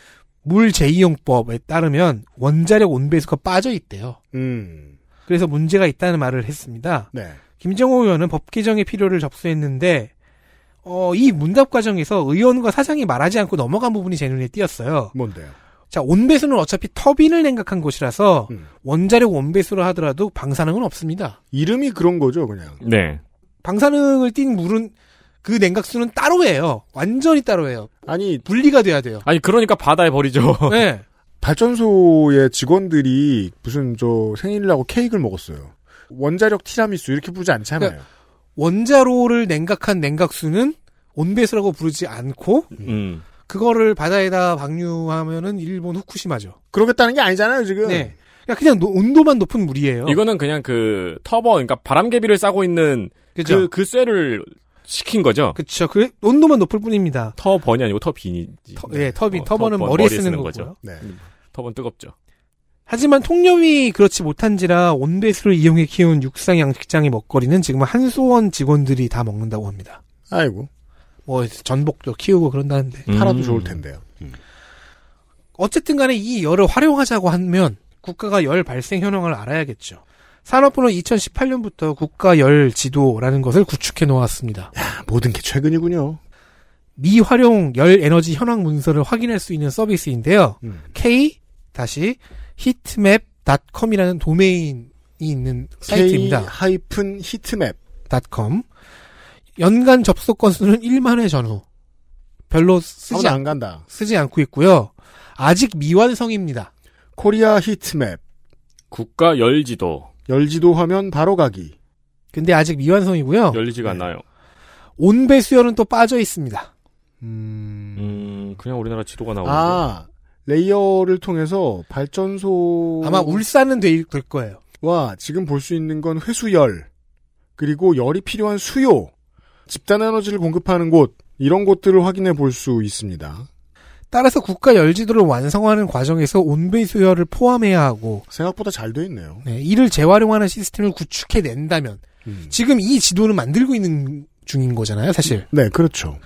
물 재이용법에 따르면 원자력 온배수가 빠져 있대요. 음. 그래서 문제가 있다는 말을 했습니다. 네. 김정호 의원은 법 개정의 필요를 접수했는데 어, 이 문답 과정에서 의원과 사장이 말하지 않고 넘어간 부분이 제 눈에 띄었어요. 뭔데요? 자, 온배수는 어차피 터빈을 냉각한 곳이라서 음. 원자력 온배수로 하더라도 방사능은 없습니다. 이름이 그런 거죠, 그냥. 네. 방사능을 띈 물은 그 냉각수는 따로예요. 완전히 따로예요. 아니, 분리가 돼야 돼요. 아니, 그러니까 바다에 버리죠. <laughs> 네. 발전소의 직원들이 무슨 저 생일이라고 케이크를 먹었어요. 원자력 티라미수 이렇게 부르지 않잖아요. 원자로를 냉각한 냉각수는 온배수라고 부르지 않고 음. 그거를 바다에다 방류하면은 일본 후쿠시마죠. 그러겠다는 게 아니잖아요, 지금. 네. 그냥, 그냥 노- 온도만 높은 물이에요. 이거는 그냥 그 터보, 그러니까 바람개비를 싸고 있는 그죠? 그, 그 쇠를 시킨 거죠. 그쵸. 그 온도만 높을 뿐입니다. 터번이 아니고 터빈이지. 터, 예, 터빈, 어, 터번은 터번, 머리에 머리에 쓰는 쓰는 거고요. 거죠. 네. 터번 뜨겁죠. 하지만 통념이 그렇지 못한지라 온배수를 이용해 키운 육상 양식장의 먹거리는 지금 한수원 직원들이 다 먹는다고 합니다. 아이고. 뭐 전복도 키우고 그런다는데 팔아도 음. 좋을 텐데요. 어쨌든 간에 이 열을 활용하자고 하면 국가가 열 발생 현황을 알아야겠죠. 산업부는 2018년부터 국가 열 지도라는 것을 구축해 놓았습니다. 아, 모든 게 최근이군요. 미활용 열 에너지 현황 문서를 확인할 수 있는 서비스인데요. 음. k hitmap.com이라는 도메인이 있는 사이트입니다. K-히트맵. .com 연간 접속 건수는 1만 회 전후. 별로 쓰지, 안 간다. 쓰지 않고 있고요. 아직 미완성입니다. Korea heat map. 국가 열지도 열지도 화면 바로 가기. 근데 아직 미완성이고요. 열리지가 네. 않나요. 온배수열은 또 빠져 있습니다. 음. 음, 그냥 우리나라 지도가 나오는데. 아, 레이어를 통해서 발전소. 아마 울산은 될, 될 거예요. 와, 지금 볼 수 있는 건 회수열. 그리고 열이 필요한 수요. 집단 에너지를 공급하는 곳. 이런 곳들을 확인해 볼 수 있습니다. 따라서 국가 열지도를 완성하는 과정에서 온배 수열을 포함해야 하고 생각보다 잘 돼 있네요. 네, 이를 재활용하는 시스템을 구축해 낸다면 음. 지금 이 지도는 만들고 있는 중인 거잖아요, 사실. 네, 그렇죠.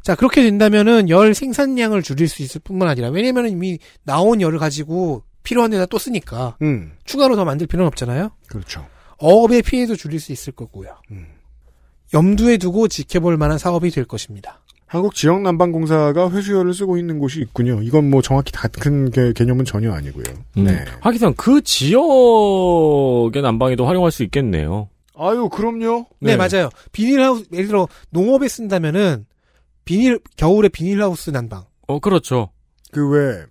자, 그렇게 된다면은 열 생산량을 줄일 수 있을 뿐만 아니라 왜냐면은 이미 나온 열을 가지고 필요한 데다 또 쓰니까 음, 추가로 더 만들 필요는 없잖아요. 그렇죠. 어업의 피해도 줄일 수 있을 거고요. 음. 염두에 두고 지켜볼 만한 사업이 될 것입니다. 한국 지역 난방공사가 회수열을 쓰고 있는 곳이 있군요. 이건 뭐 정확히 같은 개, 개념은 전혀 아니고요. 음. 네. 하기상 그 지역의 난방에도 활용할 수 있겠네요. 아유, 그럼요. 네, 맞아요. 비닐하우스 예를 들어 농업에 쓴다면은 비닐 겨울에 비닐하우스 난방. 어, 그렇죠. 그 왜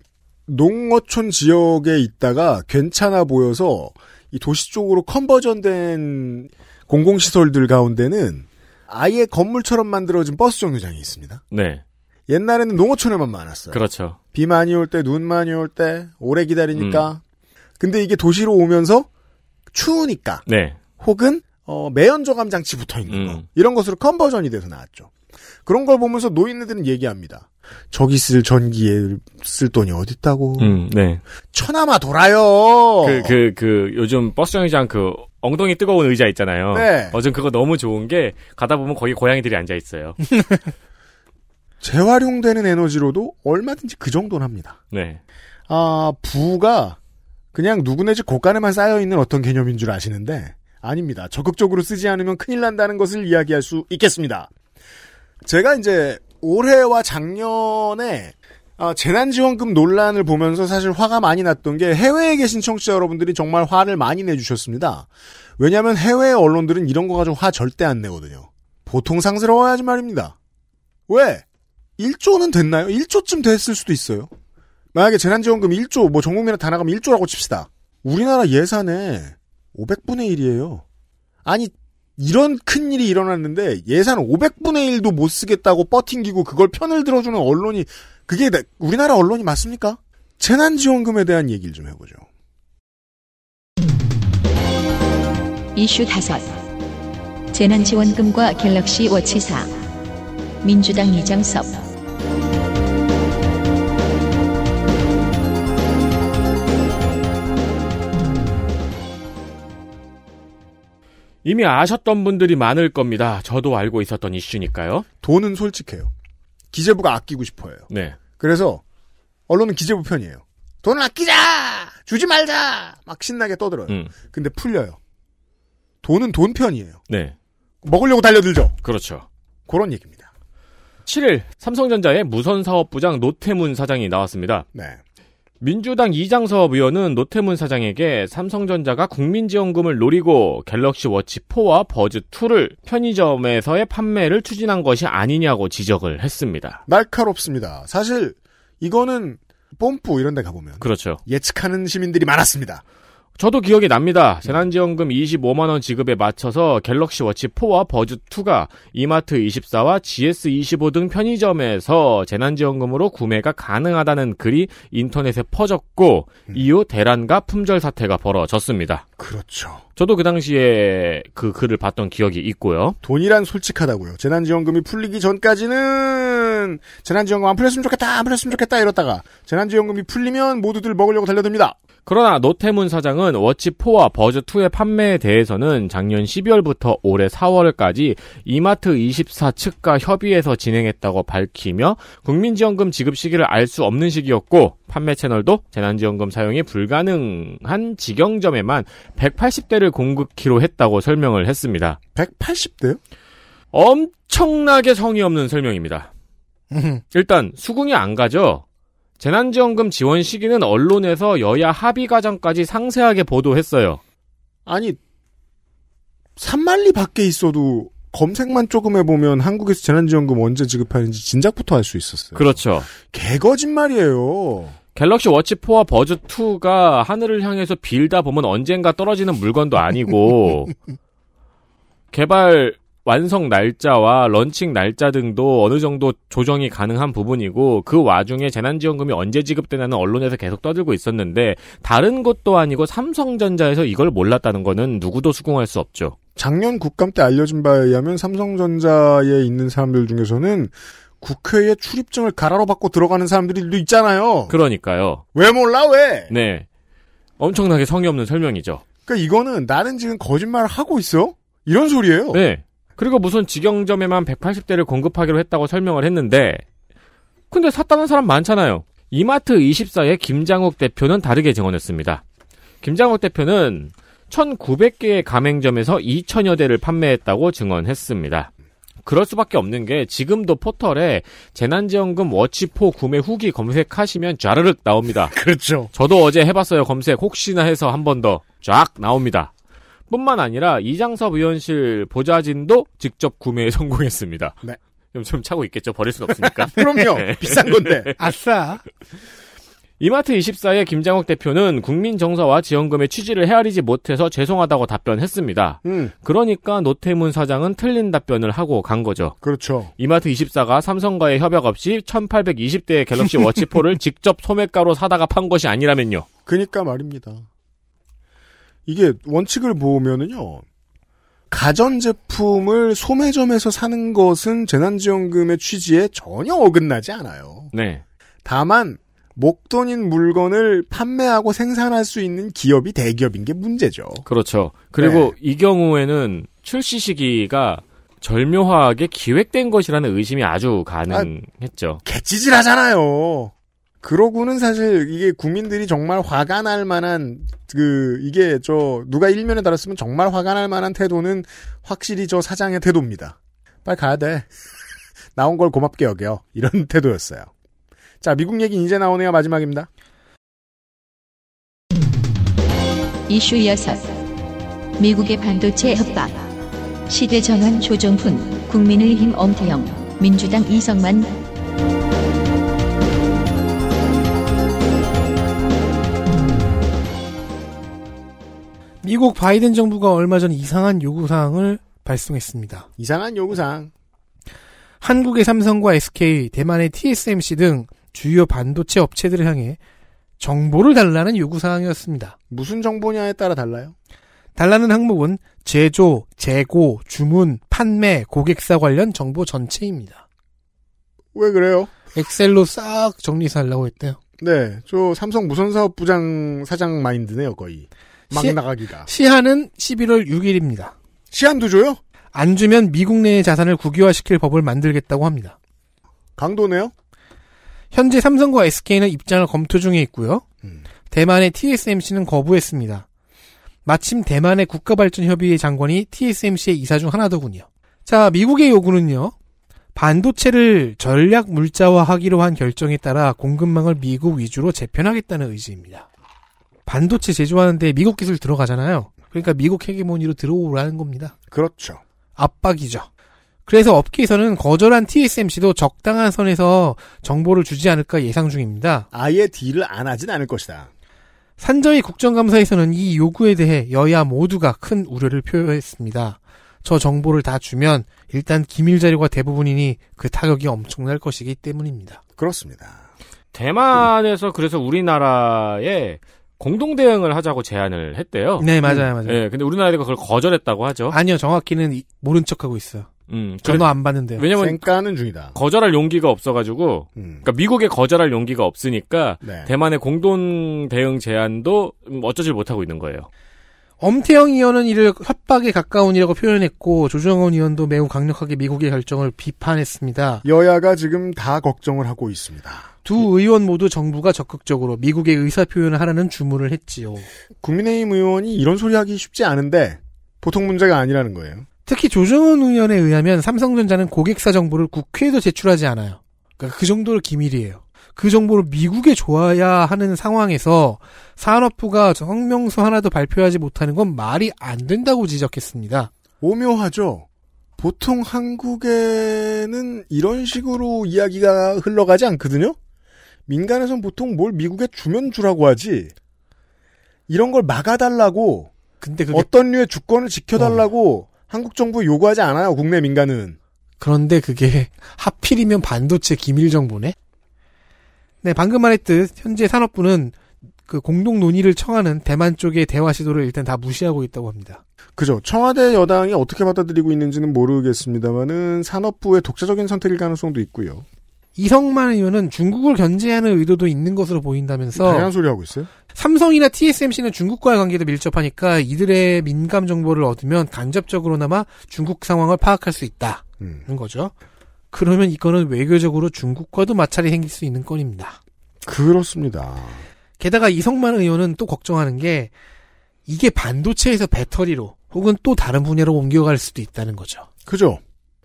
농어촌 지역에 있다가 괜찮아 보여서 이 도시 쪽으로 컨버전된 공공시설들 가운데는 아예 건물처럼 만들어진 버스 정류장이 있습니다. 네. 옛날에는 농어촌에만 많았어요. 그렇죠. 비 많이 올 때, 눈 많이 올 때, 오래 기다리니까. 음. 근데 이게 도시로 오면서 추우니까, 네. 혹은, 어, 매연저감 장치 붙어 있는 음. 거. 이런 것으로 컨버전이 돼서 나왔죠. 그런 걸 보면서 노인네들은 얘기합니다. 저기 쓸 전기에 쓸 돈이 어딨다고. 음, 네. 천하마 돌아요. 그, 그, 그, 요즘 버스 정류장 그, 엉덩이 뜨거운 의자 있잖아요. 네. 어전 그거 너무 좋은 게, 가다 보면 거기 고양이들이 앉아있어요. <laughs> 재활용되는 에너지로도 얼마든지 그 정도는 합니다. 네. 아, 부가 그냥 누구네 집 곳간에만 쌓여있는 어떤 개념인 줄 아시는데, 아닙니다. 적극적으로 쓰지 않으면 큰일 난다는 것을 이야기할 수 있겠습니다. 제가 이제 올해와 작년에 아, 재난지원금 논란을 보면서 사실 화가 많이 났던 게 해외에 계신 청취자 여러분들이 정말 화를 많이 내주셨습니다. 왜냐하면 해외 언론들은 이런 거 가지고 화 절대 안 내거든요. 보통 상스러워야지 말입니다. 왜? 1조는 됐나요? 1조쯤 됐을 수도 있어요. 만약에 재난지원금 1조, 뭐 전국민에 다 나가면 1조라고 칩시다. 우리나라 예산의 500분의 1이에요. 아니, 이런 큰 일이 일어났는데 예산 500분의 1도 못 쓰겠다고 뻗팅기고 그걸 편을 들어주는 언론이 그게 나- 우리나라 언론이 맞습니까? 재난지원금에 대한 얘기를 좀 해보죠. 이슈 다섯 재난지원금과 갤럭시 워치 4 민주당 이장섭 이미 아셨던 분들이 많을 겁니다. 저도 알고 있었던 이슈니까요. 돈은 솔직해요. 기재부가 아끼고 싶어요. 네. 그래서 언론은 기재부 편이에요. 돈을 아끼자! 주지 말자! 막 신나게 떠들어요. 음. 근데 풀려요. 돈은 돈 편이에요. 네. 먹으려고 달려들죠. 그렇죠. 그런 얘기입니다. 7일 삼성전자의 무선사업부장 노태문 사장이 나왔습니다. 네. 민주당 이장섭 의원은 노태문 사장에게 삼성전자가 국민지원금을 노리고 갤럭시 워치 4와 버즈 2를 편의점에서의 판매를 추진한 것이 아니냐고 지적을 했습니다. 날카롭습니다. 사실 이거는 뽐뿌 이런 데 가보면 그렇죠. 예측하는 시민들이 많았습니다. 저도 기억이 납니다. 재난지원금 25만원 지급에 맞춰서 갤럭시 워치 4와 버즈 2가 이마트 24와 GS25 등 편의점에서 재난지원금으로 구매가 가능하다는 글이 인터넷에 퍼졌고 이후 대란과 품절 사태가 벌어졌습니다. 그렇죠. 저도 그 당시에 그 글을 봤던 기억이 있고요. 돈이란 솔직하다고요. 재난지원금이 풀리기 전까지는 재난지원금 안 풀렸으면 좋겠다, 안 풀렸으면 좋겠다 이러다가 재난지원금이 풀리면 모두들 먹으려고 달려듭니다. 그러나 노태문 사장은 워치4와 버즈2의 판매에 대해서는 작년 12월부터 올해 4월까지 이마트 24 측과 협의해서 진행했다고 밝히며 국민지원금 지급 시기를 알 수 없는 시기였고 판매 채널도 재난지원금 사용이 불가능한 직영점에만 180대를 공급키로 했다고 설명을 했습니다. 180대요? 엄청나게 성의 없는 설명입니다. 일단 수긍이 안 가죠. 재난지원금 지원 시기는 언론에서 여야 합의 과정까지 상세하게 보도했어요. 아니 3만리 밖에 있어도 검색만 조금 해보면 한국에서 재난지원금 언제 지급하는지 진작부터 알 수 있었어요. 그렇죠. 개거짓말이에요. 갤럭시 워치 4와 버즈 2가 하늘을 향해서 빌다 보면 언젠가 떨어지는 물건도 아니고 <laughs> 개발 완성 날짜와 런칭 날짜 등도 어느 정도 조정이 가능한 부분이고 그 와중에 재난지원금이 언제 지급되냐는 언론에서 계속 떠들고 있었는데 다른 것도 아니고 삼성전자에서 이걸 몰랐다는 거는 누구도 수긍할 수 없죠. 작년 국감 때 알려진 바에 의하면 삼성전자에 있는 사람들 중에서는 국회에 출입증을 가라로 받고 들어가는 사람들도 있잖아요. 그러니까요. 왜 몰라 왜? 네. 엄청나게 성의 없는 설명이죠. 그러니까 이거는 나는 지금 거짓말을 하고 있어? 이런 소리예요. 네. 그리고 무슨 직영점에만 180대를 공급하기로 했다고 설명을 했는데, 근데 샀다는 사람 많잖아요. 이마트 24의 김장욱 대표는 다르게 증언했습니다. 김장욱 대표는 1,900개의 가맹점에서 2천여 대를 판매했다고 증언했습니다. 그럴 수밖에 없는 게 지금도 포털에 재난지원금 워치4 구매 후기 검색하시면 쫘르륵 나옵니다. <laughs> 그렇죠. 저도 어제 해봤어요. 검색 혹시나 해서 한 번 더 쫙 나옵니다. 뿐만 아니라 이장섭 의원실 보좌진도 직접 구매에 성공했습니다. 네. 좀, 좀 차고 있겠죠. 버릴 순 없으니까. <laughs> 그럼요. 비싼 건데. 아싸. 이마트 24의 김장욱 대표는 국민 정서와 지원금의 취지를 헤아리지 못해서 죄송하다고 답변했습니다. 음, 그러니까 노태문 사장은 틀린 답변을 하고 간 거죠. 그렇죠. 이마트 24가 삼성과의 협약 없이 1820대의 갤럭시 워치4를 <laughs> 직접 소매가로 사다가 판 것이 아니라면요. 그니까 말입니다. 이게 원칙을 보면은요. 가전제품을 소매점에서 사는 것은 재난지원금의 취지에 전혀 어긋나지 않아요. 네. 다만 목돈인 물건을 판매하고 생산할 수 있는 기업이 대기업인 게 문제죠. 그렇죠. 그리고 네. 이 경우에는 출시 시기가 절묘하게 기획된 것이라는 의심이 아주 가능했죠. 개찌질하잖아요. 그러고는 사실 이게 국민들이 정말 화가 날 만한 그 이게 저 누가 일면에 달았으면 정말 화가 날 만한 태도는 확실히 저 사장의 태도입니다. 빨리 가야 돼. <laughs> 나온 걸 고맙게 여겨. 이런 <laughs> 태도였어요. 자, 미국 얘기 이제 나오네요. 마지막입니다. 이슈 여섯 미국의 반도체 협박 시대 전환 조정훈 국민의힘 엄태영, 민주당 이성만, 미국 바이든 정부가 얼마 전 이상한 요구사항을 발송했습니다. 이상한 요구사항. 한국의 삼성과 SK, 대만의 TSMC 등 주요 반도체 업체들을 향해 정보를 달라는 요구사항이었습니다. 무슨 정보냐에 따라 달라요? 달라는 항목은 제조, 재고, 주문, 판매, 고객사 관련 정보 전체입니다. 왜 그래요? 엑셀로 싹 정리해서 하려고 했대요. 네, 저 삼성 무선사업부장 사장 마인드네요, 거의. 막 시- 나가기가. 시한은 11월 6일입니다. 시한도 줘요? 안 주면 미국 내의 자산을 국유화시킬 법을 만들겠다고 합니다. 강도네요? 현재 삼성과 SK는 입장을 검토 중에 있고요. 음. 대만의 TSMC는 거부했습니다. 마침 대만의 국가발전협의회 장관이 TSMC의 이사 중 하나더군요. 자, 미국의 요구는요. 반도체를 전략 물자화하기로 한 결정에 따라 공급망을 미국 위주로 재편하겠다는 의지입니다. 반도체 제조하는데 미국 기술 들어가잖아요. 그러니까 미국 헤게모니로 들어오라는 겁니다. 그렇죠. 압박이죠. 그래서 업계에서는 거절한 TSMC도 적당한 선에서 정보를 주지 않을까 예상 중입니다. 아예 딜을 안 하진 않을 것이다. 산저희 국정감사에서는 이 요구에 대해 여야 모두가 큰 우려를 표했습니다. 저 정보를 다 주면 일단 기밀 자료가 대부분이니 그 타격이 엄청날 것이기 때문입니다. 그렇습니다. 대만에서 그래서 우리나라에 공동 대응을 하자고 제안을 했대요. 네, 맞아요, 맞아요. 예, 근데 우리나라가 그걸 거절했다고 하죠. 아니요, 정확히는 이- 모른 척하고 있어요. 음, 전화 안 받는데요. 왜냐면 쌩까는 중이다. 거절할 용기가 없어가지고, 음. 그러니까 미국에 거절할 용기가 없으니까 네. 대만의 공동 대응 제안도 음, 어쩌질 못하고 있는 거예요. 엄태영 의원은 이를 협박에 가까운 이라고 표현했고 조정원 의원도 매우 강력하게 미국의 결정을 비판했습니다. 여야가 지금 다 걱정을 하고 있습니다. 두 의원 모두 정부가 적극적으로 미국의 의사 표현을 하라는 주문을 했지요. 국민의힘 의원이 이런 소리 하기 쉽지 않은데 보통 문제가 아니라는 거예요. 특히 조정원 의원에 의하면 삼성전자는 고객사 정보를 국회에도 제출하지 않아요. 그러니까 그 정도로 기밀이에요. 그 정보를 미국에 줘야 하는 상황에서 산업부가 성명서 하나도 발표하지 못하는 건 말이 안 된다고 지적했습니다. 오묘하죠. 보통 한국에는 이런 식으로 이야기가 흘러가지 않거든요. 민간에선 보통 뭘 미국에 주면 주라고 하지. 이런 걸 막아달라고 근데 그게 어떤 류의 주권을 지켜달라고 한국 정부 요구하지 않아요. 국내 민간은. 그런데 그게 <laughs> 하필이면 반도체 기밀 정보네? 네, 방금 말했듯 현재 산업부는 그 공동 논의를 청하는 대만 쪽의 대화 시도를 일단 다 무시하고 있다고 합니다. 그죠. 청와대 여당이 어떻게 받아들이고 있는지는 모르겠습니다만은 산업부의 독자적인 선택일 가능성도 있고요. 이성만 의원은 중국을 견제하는 의도도 있는 것으로 보인다면서 다양한 소리 하고 있어요. 삼성이나 TSMC는 중국과의 관계도 밀접하니까 이들의 민감 정보를 얻으면 간접적으로나마 중국 상황을 파악할 수 있다는 음. 거죠. 그러면 이거는 외교적으로 중국과도 마찰이 생길 수 있는 건입니다. 그렇습니다. 게다가 이성만 의원은 또 걱정하는 게 이게 반도체에서 배터리로 혹은 또 다른 분야로 옮겨갈 수도 있다는 거죠. 그죠.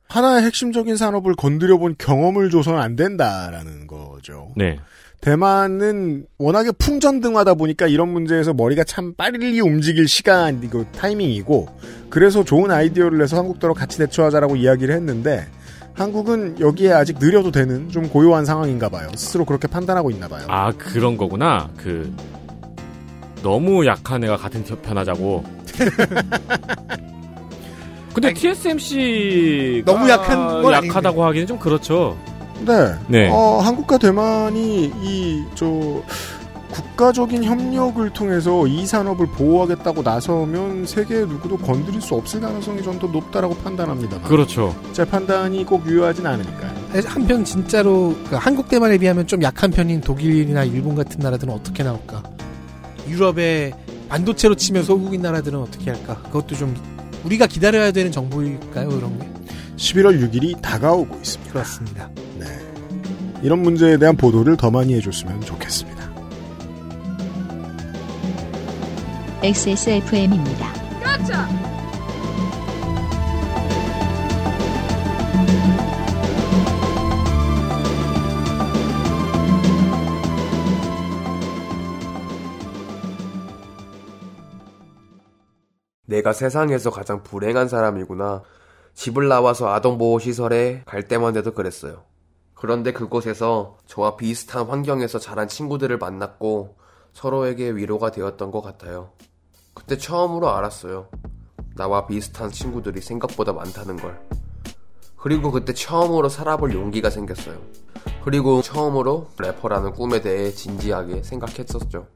하나의 핵심적인 산업을 건드려본 경험을 줘서는 안 된다라는 거죠. 네. 대만은 워낙에 풍전등하다 보니까 이런 문제에서 머리가 참 빨리 움직일 시간, 이거 타이밍이고, 그래서 좋은 아이디어를 내서 한국도로 같이 대처하자라고 이야기를 했는데, 한국은 여기에 아직 느려도 되는 좀 고요한 상황인가 봐요. 스스로 그렇게 판단하고 있나 봐요. 아, 그런 거구나. 그, 너무 약한 애가 같은 편 하자고. <laughs> 근데 TSMC가 너무 약한 건 약하다고 하기는 좀 그렇죠. 네. 네. 어, 한국과 대만이 이, 저, 국가적인 협력을 통해서 이 산업을 보호하겠다고 나서면 세계 누구도 건드릴 수 없을 가능성이 좀 더 높다라고 판단합니다. 그렇죠. 제 판단이 꼭 유효하진 않으니까요. 한편 진짜로 그 한국 대만에 비하면 좀 약한 편인 독일이나 일본 같은 나라들은 어떻게 나올까? 유럽의 반도체로 치면 소국인 나라들은 어떻게 할까? 그것도 좀 우리가 기다려야 되는 정보일까요? 그런 게 11월 6일이 다가오고 있습니다. 그렇습니다. 네. 이런 문제에 대한 보도를 더 많이 해줬으면 좋겠습니다. XSFM입니다. 내가 세상에서 가장 불행한 사람이구나. 집을 나와서 아동보호시설에 갈 때만 해도 그랬어요. 그런데 그곳에서 저와 비슷한 환경에서 자란 친구들을 만났고 서로에게 위로가 되었던 것 같아요. 그때 처음으로 알았어요. 나와 비슷한 친구들이 생각보다 많다는 걸. 그리고 그때 처음으로 살아볼 용기가 생겼어요. 그리고 처음으로 래퍼라는 꿈에 대해 진지하게 생각했었죠.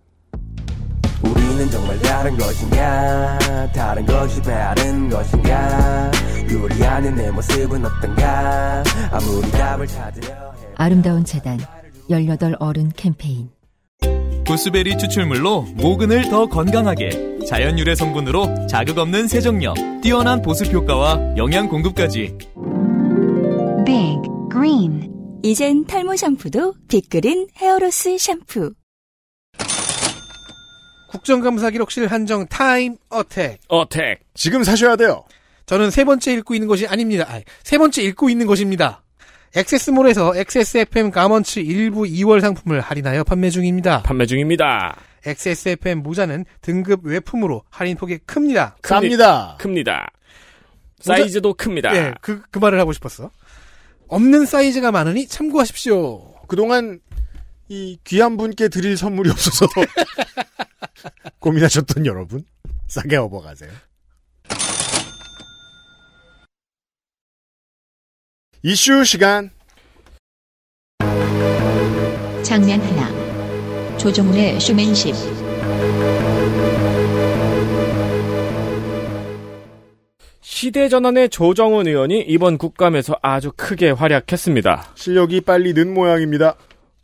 정말 다른 것인가? 다른 것이 다른 것인가? 유리하는 내 모습은 어떤가? 아무리 답을 찾으려 해 아름다운 재단 18 어른 캠페인. 구스베리 추출물로 모근을 더 건강하게 자연 유래 성분으로 자극 없는 세정력 뛰어난 보습 효과와 영양 공급까지. Big Green. 이젠 탈모 샴푸도 빅그린 헤어로스 샴푸. 국정감사 기록실 한정 time attack. attack. 지금 사셔야 돼요. 저는 세 번째 읽고 있는 것이 아닙니다. 아니, 세 번째 읽고 있는 것입니다. XS몰에서 XSFM garments 일부 이월 상품을 할인하여 판매 중입니다. 판매 중입니다. XSFM 모자는 등급 외품으로 할인폭이 큽니다. 쌉니다. 큽니다. 사이즈도 큽니다. 네, 그, 그 말을 하고 싶었어. 없는 사이즈가 많으니 참고하십시오. 그동안 이 귀한 분께 드릴 선물이 없어서 <laughs> 고민하셨던 여러분 싸게 업어가세요. 이슈 시간 장면 하나. 조정훈의 쇼맨십. 시대전환의 조정훈 의원이 이번 국감에서 아주 크게 활약했습니다. 실력이 빨리 는 모양입니다.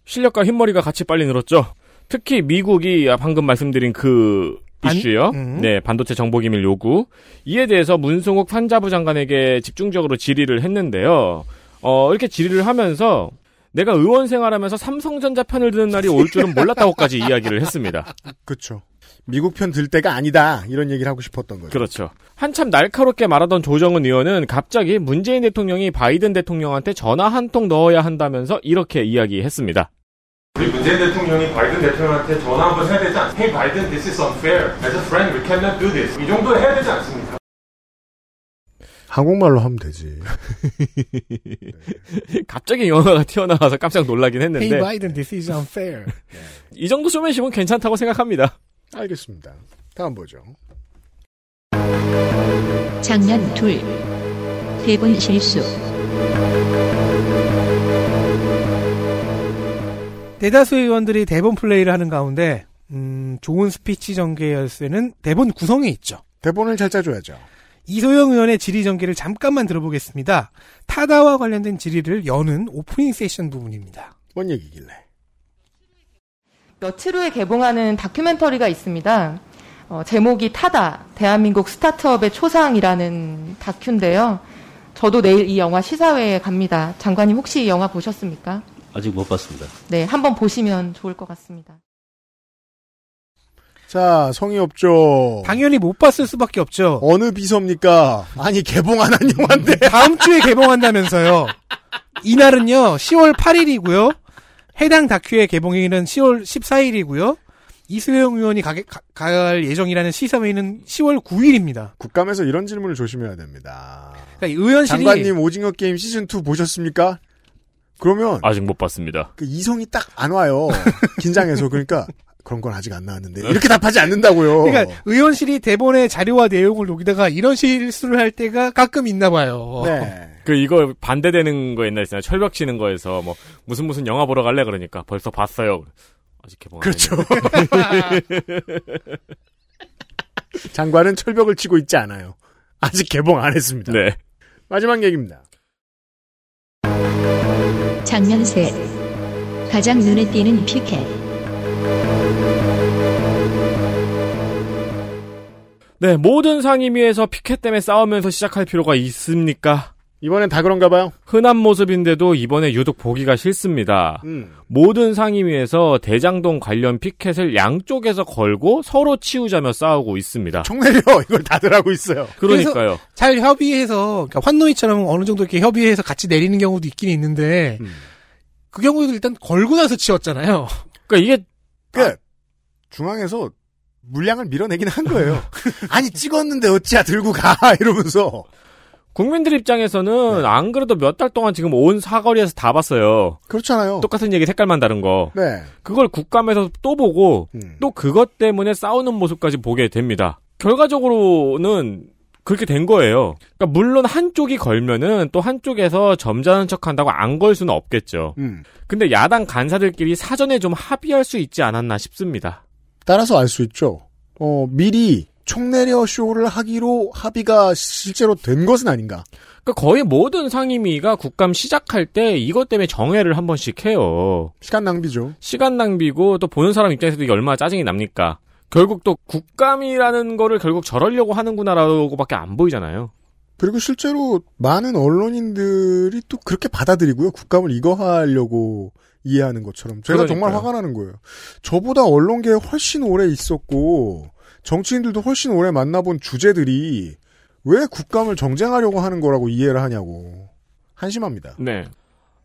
실력과 흰머리가 같이 빨리 늘었죠. 특히 미국이 방금 말씀드린 그 반- 이슈요. 음. 네, 반도체 정보기밀 요구. 이에 대해서 문승욱 판자부 장관에게 집중적으로 질의를 했는데요. 어, 이렇게 질의를 하면서 내가 의원 생활하면서 삼성전자 편을 드는 날이 올 줄은 몰랐다고까지 <laughs> 이야기를 했습니다. 그렇죠. 미국 편 들 때가 아니다 이런 얘기를 하고 싶었던 거죠. 그렇죠. 한참 날카롭게 말하던 조정은 의원은 갑자기 문재인 대통령이 바이든 대통령한테 전화 한 통 넣어야 한다면서 이렇게 이야기했습니다. 우리 문재인 대통령이 바이든 대통령한테 전화 한번 해야 되지 않습니까? Hey Biden, this is unfair. As a friend, we cannot do this. 이 정도 해야 되지 않습니까? 한국말로 하면 되지. <laughs> 갑자기 영화가 튀어나와서 깜짝 놀라긴 했는데 Hey Biden, this is unfair. 이 정도 쇼맨십은 괜찮다고 생각합니다. 알겠습니다. 다음 보죠. 장면 둘. 대본 실수. 대다수 의원들이 대본 플레이를 하는 가운데 음, 좋은 스피치 전개 열쇠는 대본 구성에 있죠. 대본을 잘 짜줘야죠. 이소영 의원의 질의 전개를 잠깐만 들어보겠습니다. 타다와 관련된 질의를 여는 오프닝 세션 부분입니다. 뭔 얘기길래? 며칠 후에 개봉하는 다큐멘터리가 있습니다. 어, 제목이 타다, 대한민국 스타트업의 초상이라는 다큐인데요. 저도 내일 이 영화 시사회에 갑니다. 장관님 혹시 이 영화 보셨습니까? 아직 못 봤습니다. 네, 한번 보시면 좋을 것 같습니다. 자, 성의 없죠. 당연히 못 봤을 수밖에 없죠. 어느 비서입니까? 아니, 개봉 안 한 영화인데. <laughs> 다음 주에 개봉한다면서요. 이날은요, 10월 8일이고요. 해당 다큐의 개봉일은 10월 14일이고요. 이수영 의원이 가, 가, 갈 예정이라는 시사회는 10월 9일입니다. 국감에서 이런 질문을 조심해야 됩니다. 그러니까 의원실이 장관님 오징어 게임 시즌 2 보셨습니까? 그러면 아직 못 봤습니다. 그 이성이 딱 안 와요. <laughs> 긴장해서 그러니까 그런 건 아직 안 나왔는데 이렇게 답하지 않는다고요. 그러니까 의원실이 대본의 자료와 내용을 녹이다가 이런 실수를 할 때가 가끔 있나 봐요. 네. <laughs> 그 이거 반대되는 거 옛날에 있잖아요. 철벽 치는 거에서 뭐 무슨 무슨 영화 보러 갈래 그러니까 벌써 봤어요. 아직 개봉 안 그렇죠. <laughs> 장관은 철벽을 치고 있지 않아요. 아직 개봉 안 했습니다. 네. 마지막 얘기입니다. 장면 셋. 가장 눈에 띄는 피켓. 네, 모든 상임위에서 피켓 때문에 싸우면서 시작할 필요가 있습니까? 이번엔 다 그런가 봐요. 흔한 모습인데도 이번에 유독 보기가 싫습니다. 음. 모든 상임위에서 대장동 관련 피켓을 양쪽에서 걸고 서로 치우자며 싸우고 있습니다. 총 내려 <laughs> 이걸 다들 하고 있어요. 그러니까요. 잘 협의해서 그러니까 환노위처럼 어느 정도 이렇게 협의해서 같이 내리는 경우도 있긴 있는데 음. 그 경우에도 일단 걸고 나서 치웠잖아요. 그러니까 이게 그 중앙에서 물량을 밀어내긴 한 거예요. <laughs> 아니 찍었는데 어찌야 들고 가 이러면서 국민들 입장에서는 안 그래도 몇 달 동안 지금 온 사거리에서 다 봤어요. 그렇잖아요. 똑같은 얘기 색깔만 다른 거. 네. 그걸 국감에서 또 보고 음. 또 그것 때문에 싸우는 모습까지 보게 됩니다. 결과적으로는 그렇게 된 거예요. 그러니까 물론 한쪽이 걸면은 또 한쪽에서 점잖은 척한다고 안 걸 수는 없겠죠. 음. 근데 야당 간사들끼리 사전에 좀 합의할 수 있지 않았나 싶습니다. 따라서 알 수 있죠. 어, 미리 총내려 쇼를 하기로 합의가 실제로 된 것은 아닌가. 그러니까 거의 모든 상임위가 국감 시작할 때 이것 때문에 정회를 한 번씩 해요. 시간 낭비죠. 시간 낭비고 또 보는 사람 입장에서도 이게 얼마나 짜증이 납니까? 결국 또 국감이라는 거를 결국 저러려고 하는구나라고밖에 안 보이잖아요. 그리고 실제로 많은 언론인들이 또 그렇게 받아들이고요. 국감을 이거 하려고 이해하는 것처럼. 제가 정말 그러니까요. 화가 나는 거예요. 저보다 언론계에 훨씬 오래 있었고, 정치인들도 훨씬 오래 만나본 주제들이 왜 국감을 정쟁하려고 하는 거라고 이해를 하냐고. 한심합니다. 네.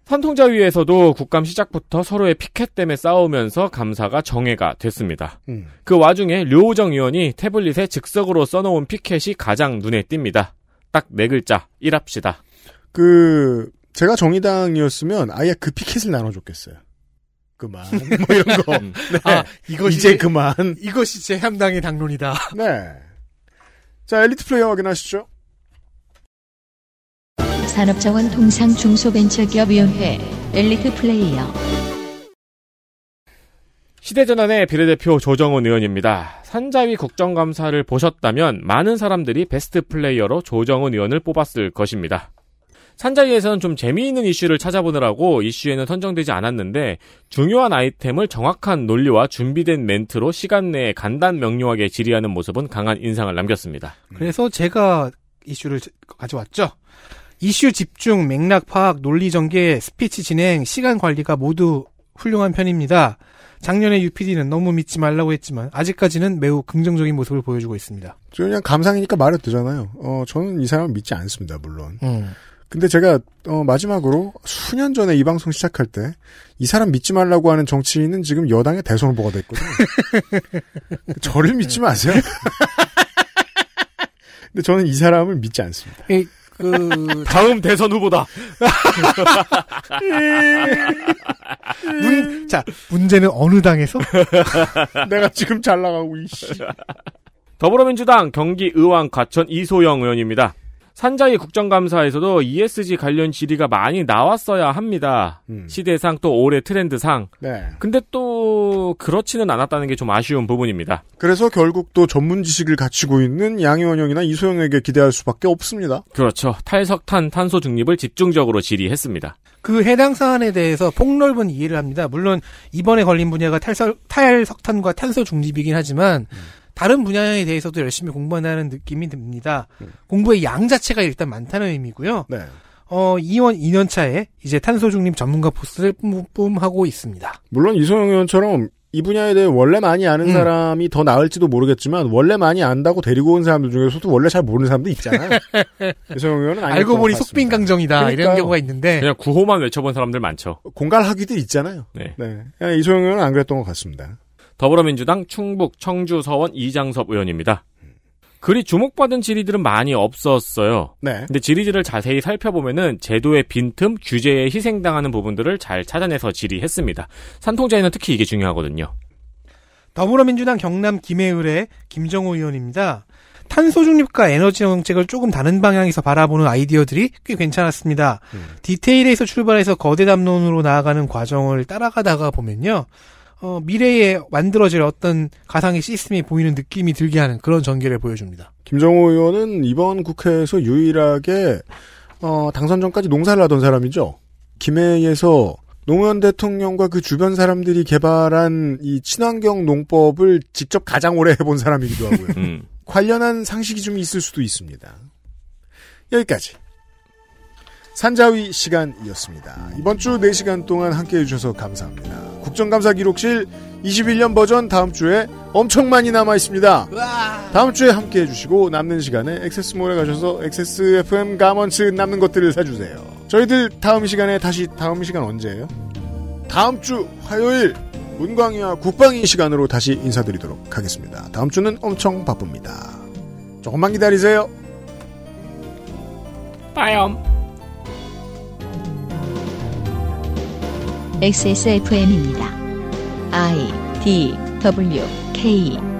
산통자위에서도 국감 시작부터 서로의 피켓 때문에 싸우면서 감사가 정회가 됐습니다. 음. 그 와중에 류호정 의원이 태블릿에 즉석으로 써놓은 피켓이 가장 눈에 띕니다. 딱 네 글자, 일합시다. 그, 제가 정의당이었으면 아예 그 피켓을 나눠줬겠어요. 그만. <laughs> 뭐 이런 거. 음. 네. 아, 이것이 이제 그만. 이것이 저희 당의 당론이다. <laughs> 네. 자, 엘리트 플레이어 확인하시죠. 산업자원 통상 중소벤처기업위원회 엘리트 플레이어 시대전환의 비례대표 조정훈 의원입니다. 산자위 국정감사를 보셨다면 많은 사람들이 베스트 플레이어로 조정훈 의원을 뽑았을 것입니다. 산자위에서는 좀 재미있는 이슈를 찾아보느라고 이슈에는 선정되지 않았는데 중요한 아이템을 정확한 논리와 준비된 멘트로 시간 내에 간단 명료하게 질의하는 모습은 강한 인상을 남겼습니다. 그래서 제가 이슈를 저- 가져왔죠. 이슈 집중, 맥락 파악, 논리 전개, 스피치 진행, 시간 관리가 모두 훌륭한 편입니다. 작년에 UPD는 너무 믿지 말라고 했지만 아직까지는 매우 긍정적인 모습을 보여주고 있습니다. 저 그냥 감상이니까 말해도 되잖아요. 어, 저는 이 사람을 믿지 않습니다, 물론. 음. 근데 제가, 어, 마지막으로 수년 전에 이 방송 시작할 때, 이 사람 믿지 말라고 하는 정치인은 지금 여당의 대선 후보가 됐거든요. <laughs> 저를 믿지 마세요. <laughs> 근데 저는 이 사람을 믿지 않습니다. 이, 그 <laughs> 다음 대선 후보다. 문, 자 문제는 어느 당에서? 내가 지금 잘 나가고 이씨. 더불어민주당 경기 의왕 과천 이소영 의원입니다. 산자위 국정감사에서도 ESG 관련 질의가 많이 나왔어야 합니다. 음. 시대상 또 올해 트렌드상. 네. 근데 또 그렇지는 않았다는 게 좀 아쉬운 부분입니다. 그래서 결국 또 전문 지식을 갖추고 있는 양의원 형이나 이소영에게 기대할 수밖에 없습니다. 그렇죠. 탈석탄 탄소 중립을 집중적으로 질의했습니다. 그 해당 사안에 대해서 폭넓은 이해를 합니다. 물론 이번에 걸린 분야가 탈설, 탈석탄과 탄소 중립이긴 하지만 다른 분야에 대해서도 열심히 공부한다는 느낌이 듭니다. 공부의 양 자체가 일단 많다는 의미고요. 네. 어, 이원 2년 차에 이제 탄소 중립 전문가 포스를 뿜뿜하고 있습니다. 물론 이소영 의원처럼 이 분야에 대해 원래 많이 아는 음. 사람이 더 나을지도 모르겠지만 원래 많이 안다고 데리고 온 사람들 중에서도 원래 잘 모르는 사람도 있잖아요. <laughs> 이소영 의원은 알고 것 보니. 속빈강정이다 이런. 경우가 있는데 그냥 구호만 외쳐본 사람들 많죠. 공갈하기들 있잖아요. 네. 네. 이소영 의원은 안 그랬던 것 같습니다. 더불어민주당 충북 청주 서원 이장섭 의원입니다. 그리 주목받은 질의들은 많이 없었어요. 네. 근데 질의들을 자세히 살펴보면은 제도의 빈틈, 규제에 희생당하는 부분들을 잘 찾아내서 질의했습니다. 산통자에는 특히 이게 중요하거든요. 더불어민주당 경남 김해을의 김정호 의원입니다. 탄소 중립과 에너지 정책을 조금 다른 방향에서 바라보는 아이디어들이 꽤 괜찮았습니다. 디테일에서 출발해서 거대 담론으로 나아가는 과정을 따라가다가 보면요. 어, 미래에 만들어질 어떤 가상의 시스템이 보이는 느낌이 들게 하는 그런 전개를 보여줍니다. 김정호 의원은 이번 국회에서 유일하게 어, 당선 전까지 농사를 하던 사람이죠. 김해에서 노무현 대통령과 그 주변 사람들이 개발한 이 친환경 농법을 직접 가장 오래 해본 사람이기도 하고요. 음. 관련한 상식이 좀 있을 수도 있습니다. 여기까지. 산자위 시간이었습니다. 이번 주 4시간 동안 함께 해주셔서 감사합니다. 국정감사 기록실 21년 버전 다음 주에 엄청 많이 남아 있습니다. 다음 주에 함께 해주시고 남는 시간에 액세스몰에 가셔서 액세스 FM 가먼츠 남는 것들을 사주세요. 저희들 다음 시간에 다시 다음 시간 언제예요? 다음 주 화요일 문광희와 국방위 시간으로 다시 인사드리도록 하겠습니다. 다음 주는 엄청 바쁩니다. 조금만 기다리세요. 빠염. XSFM입니다. I D W K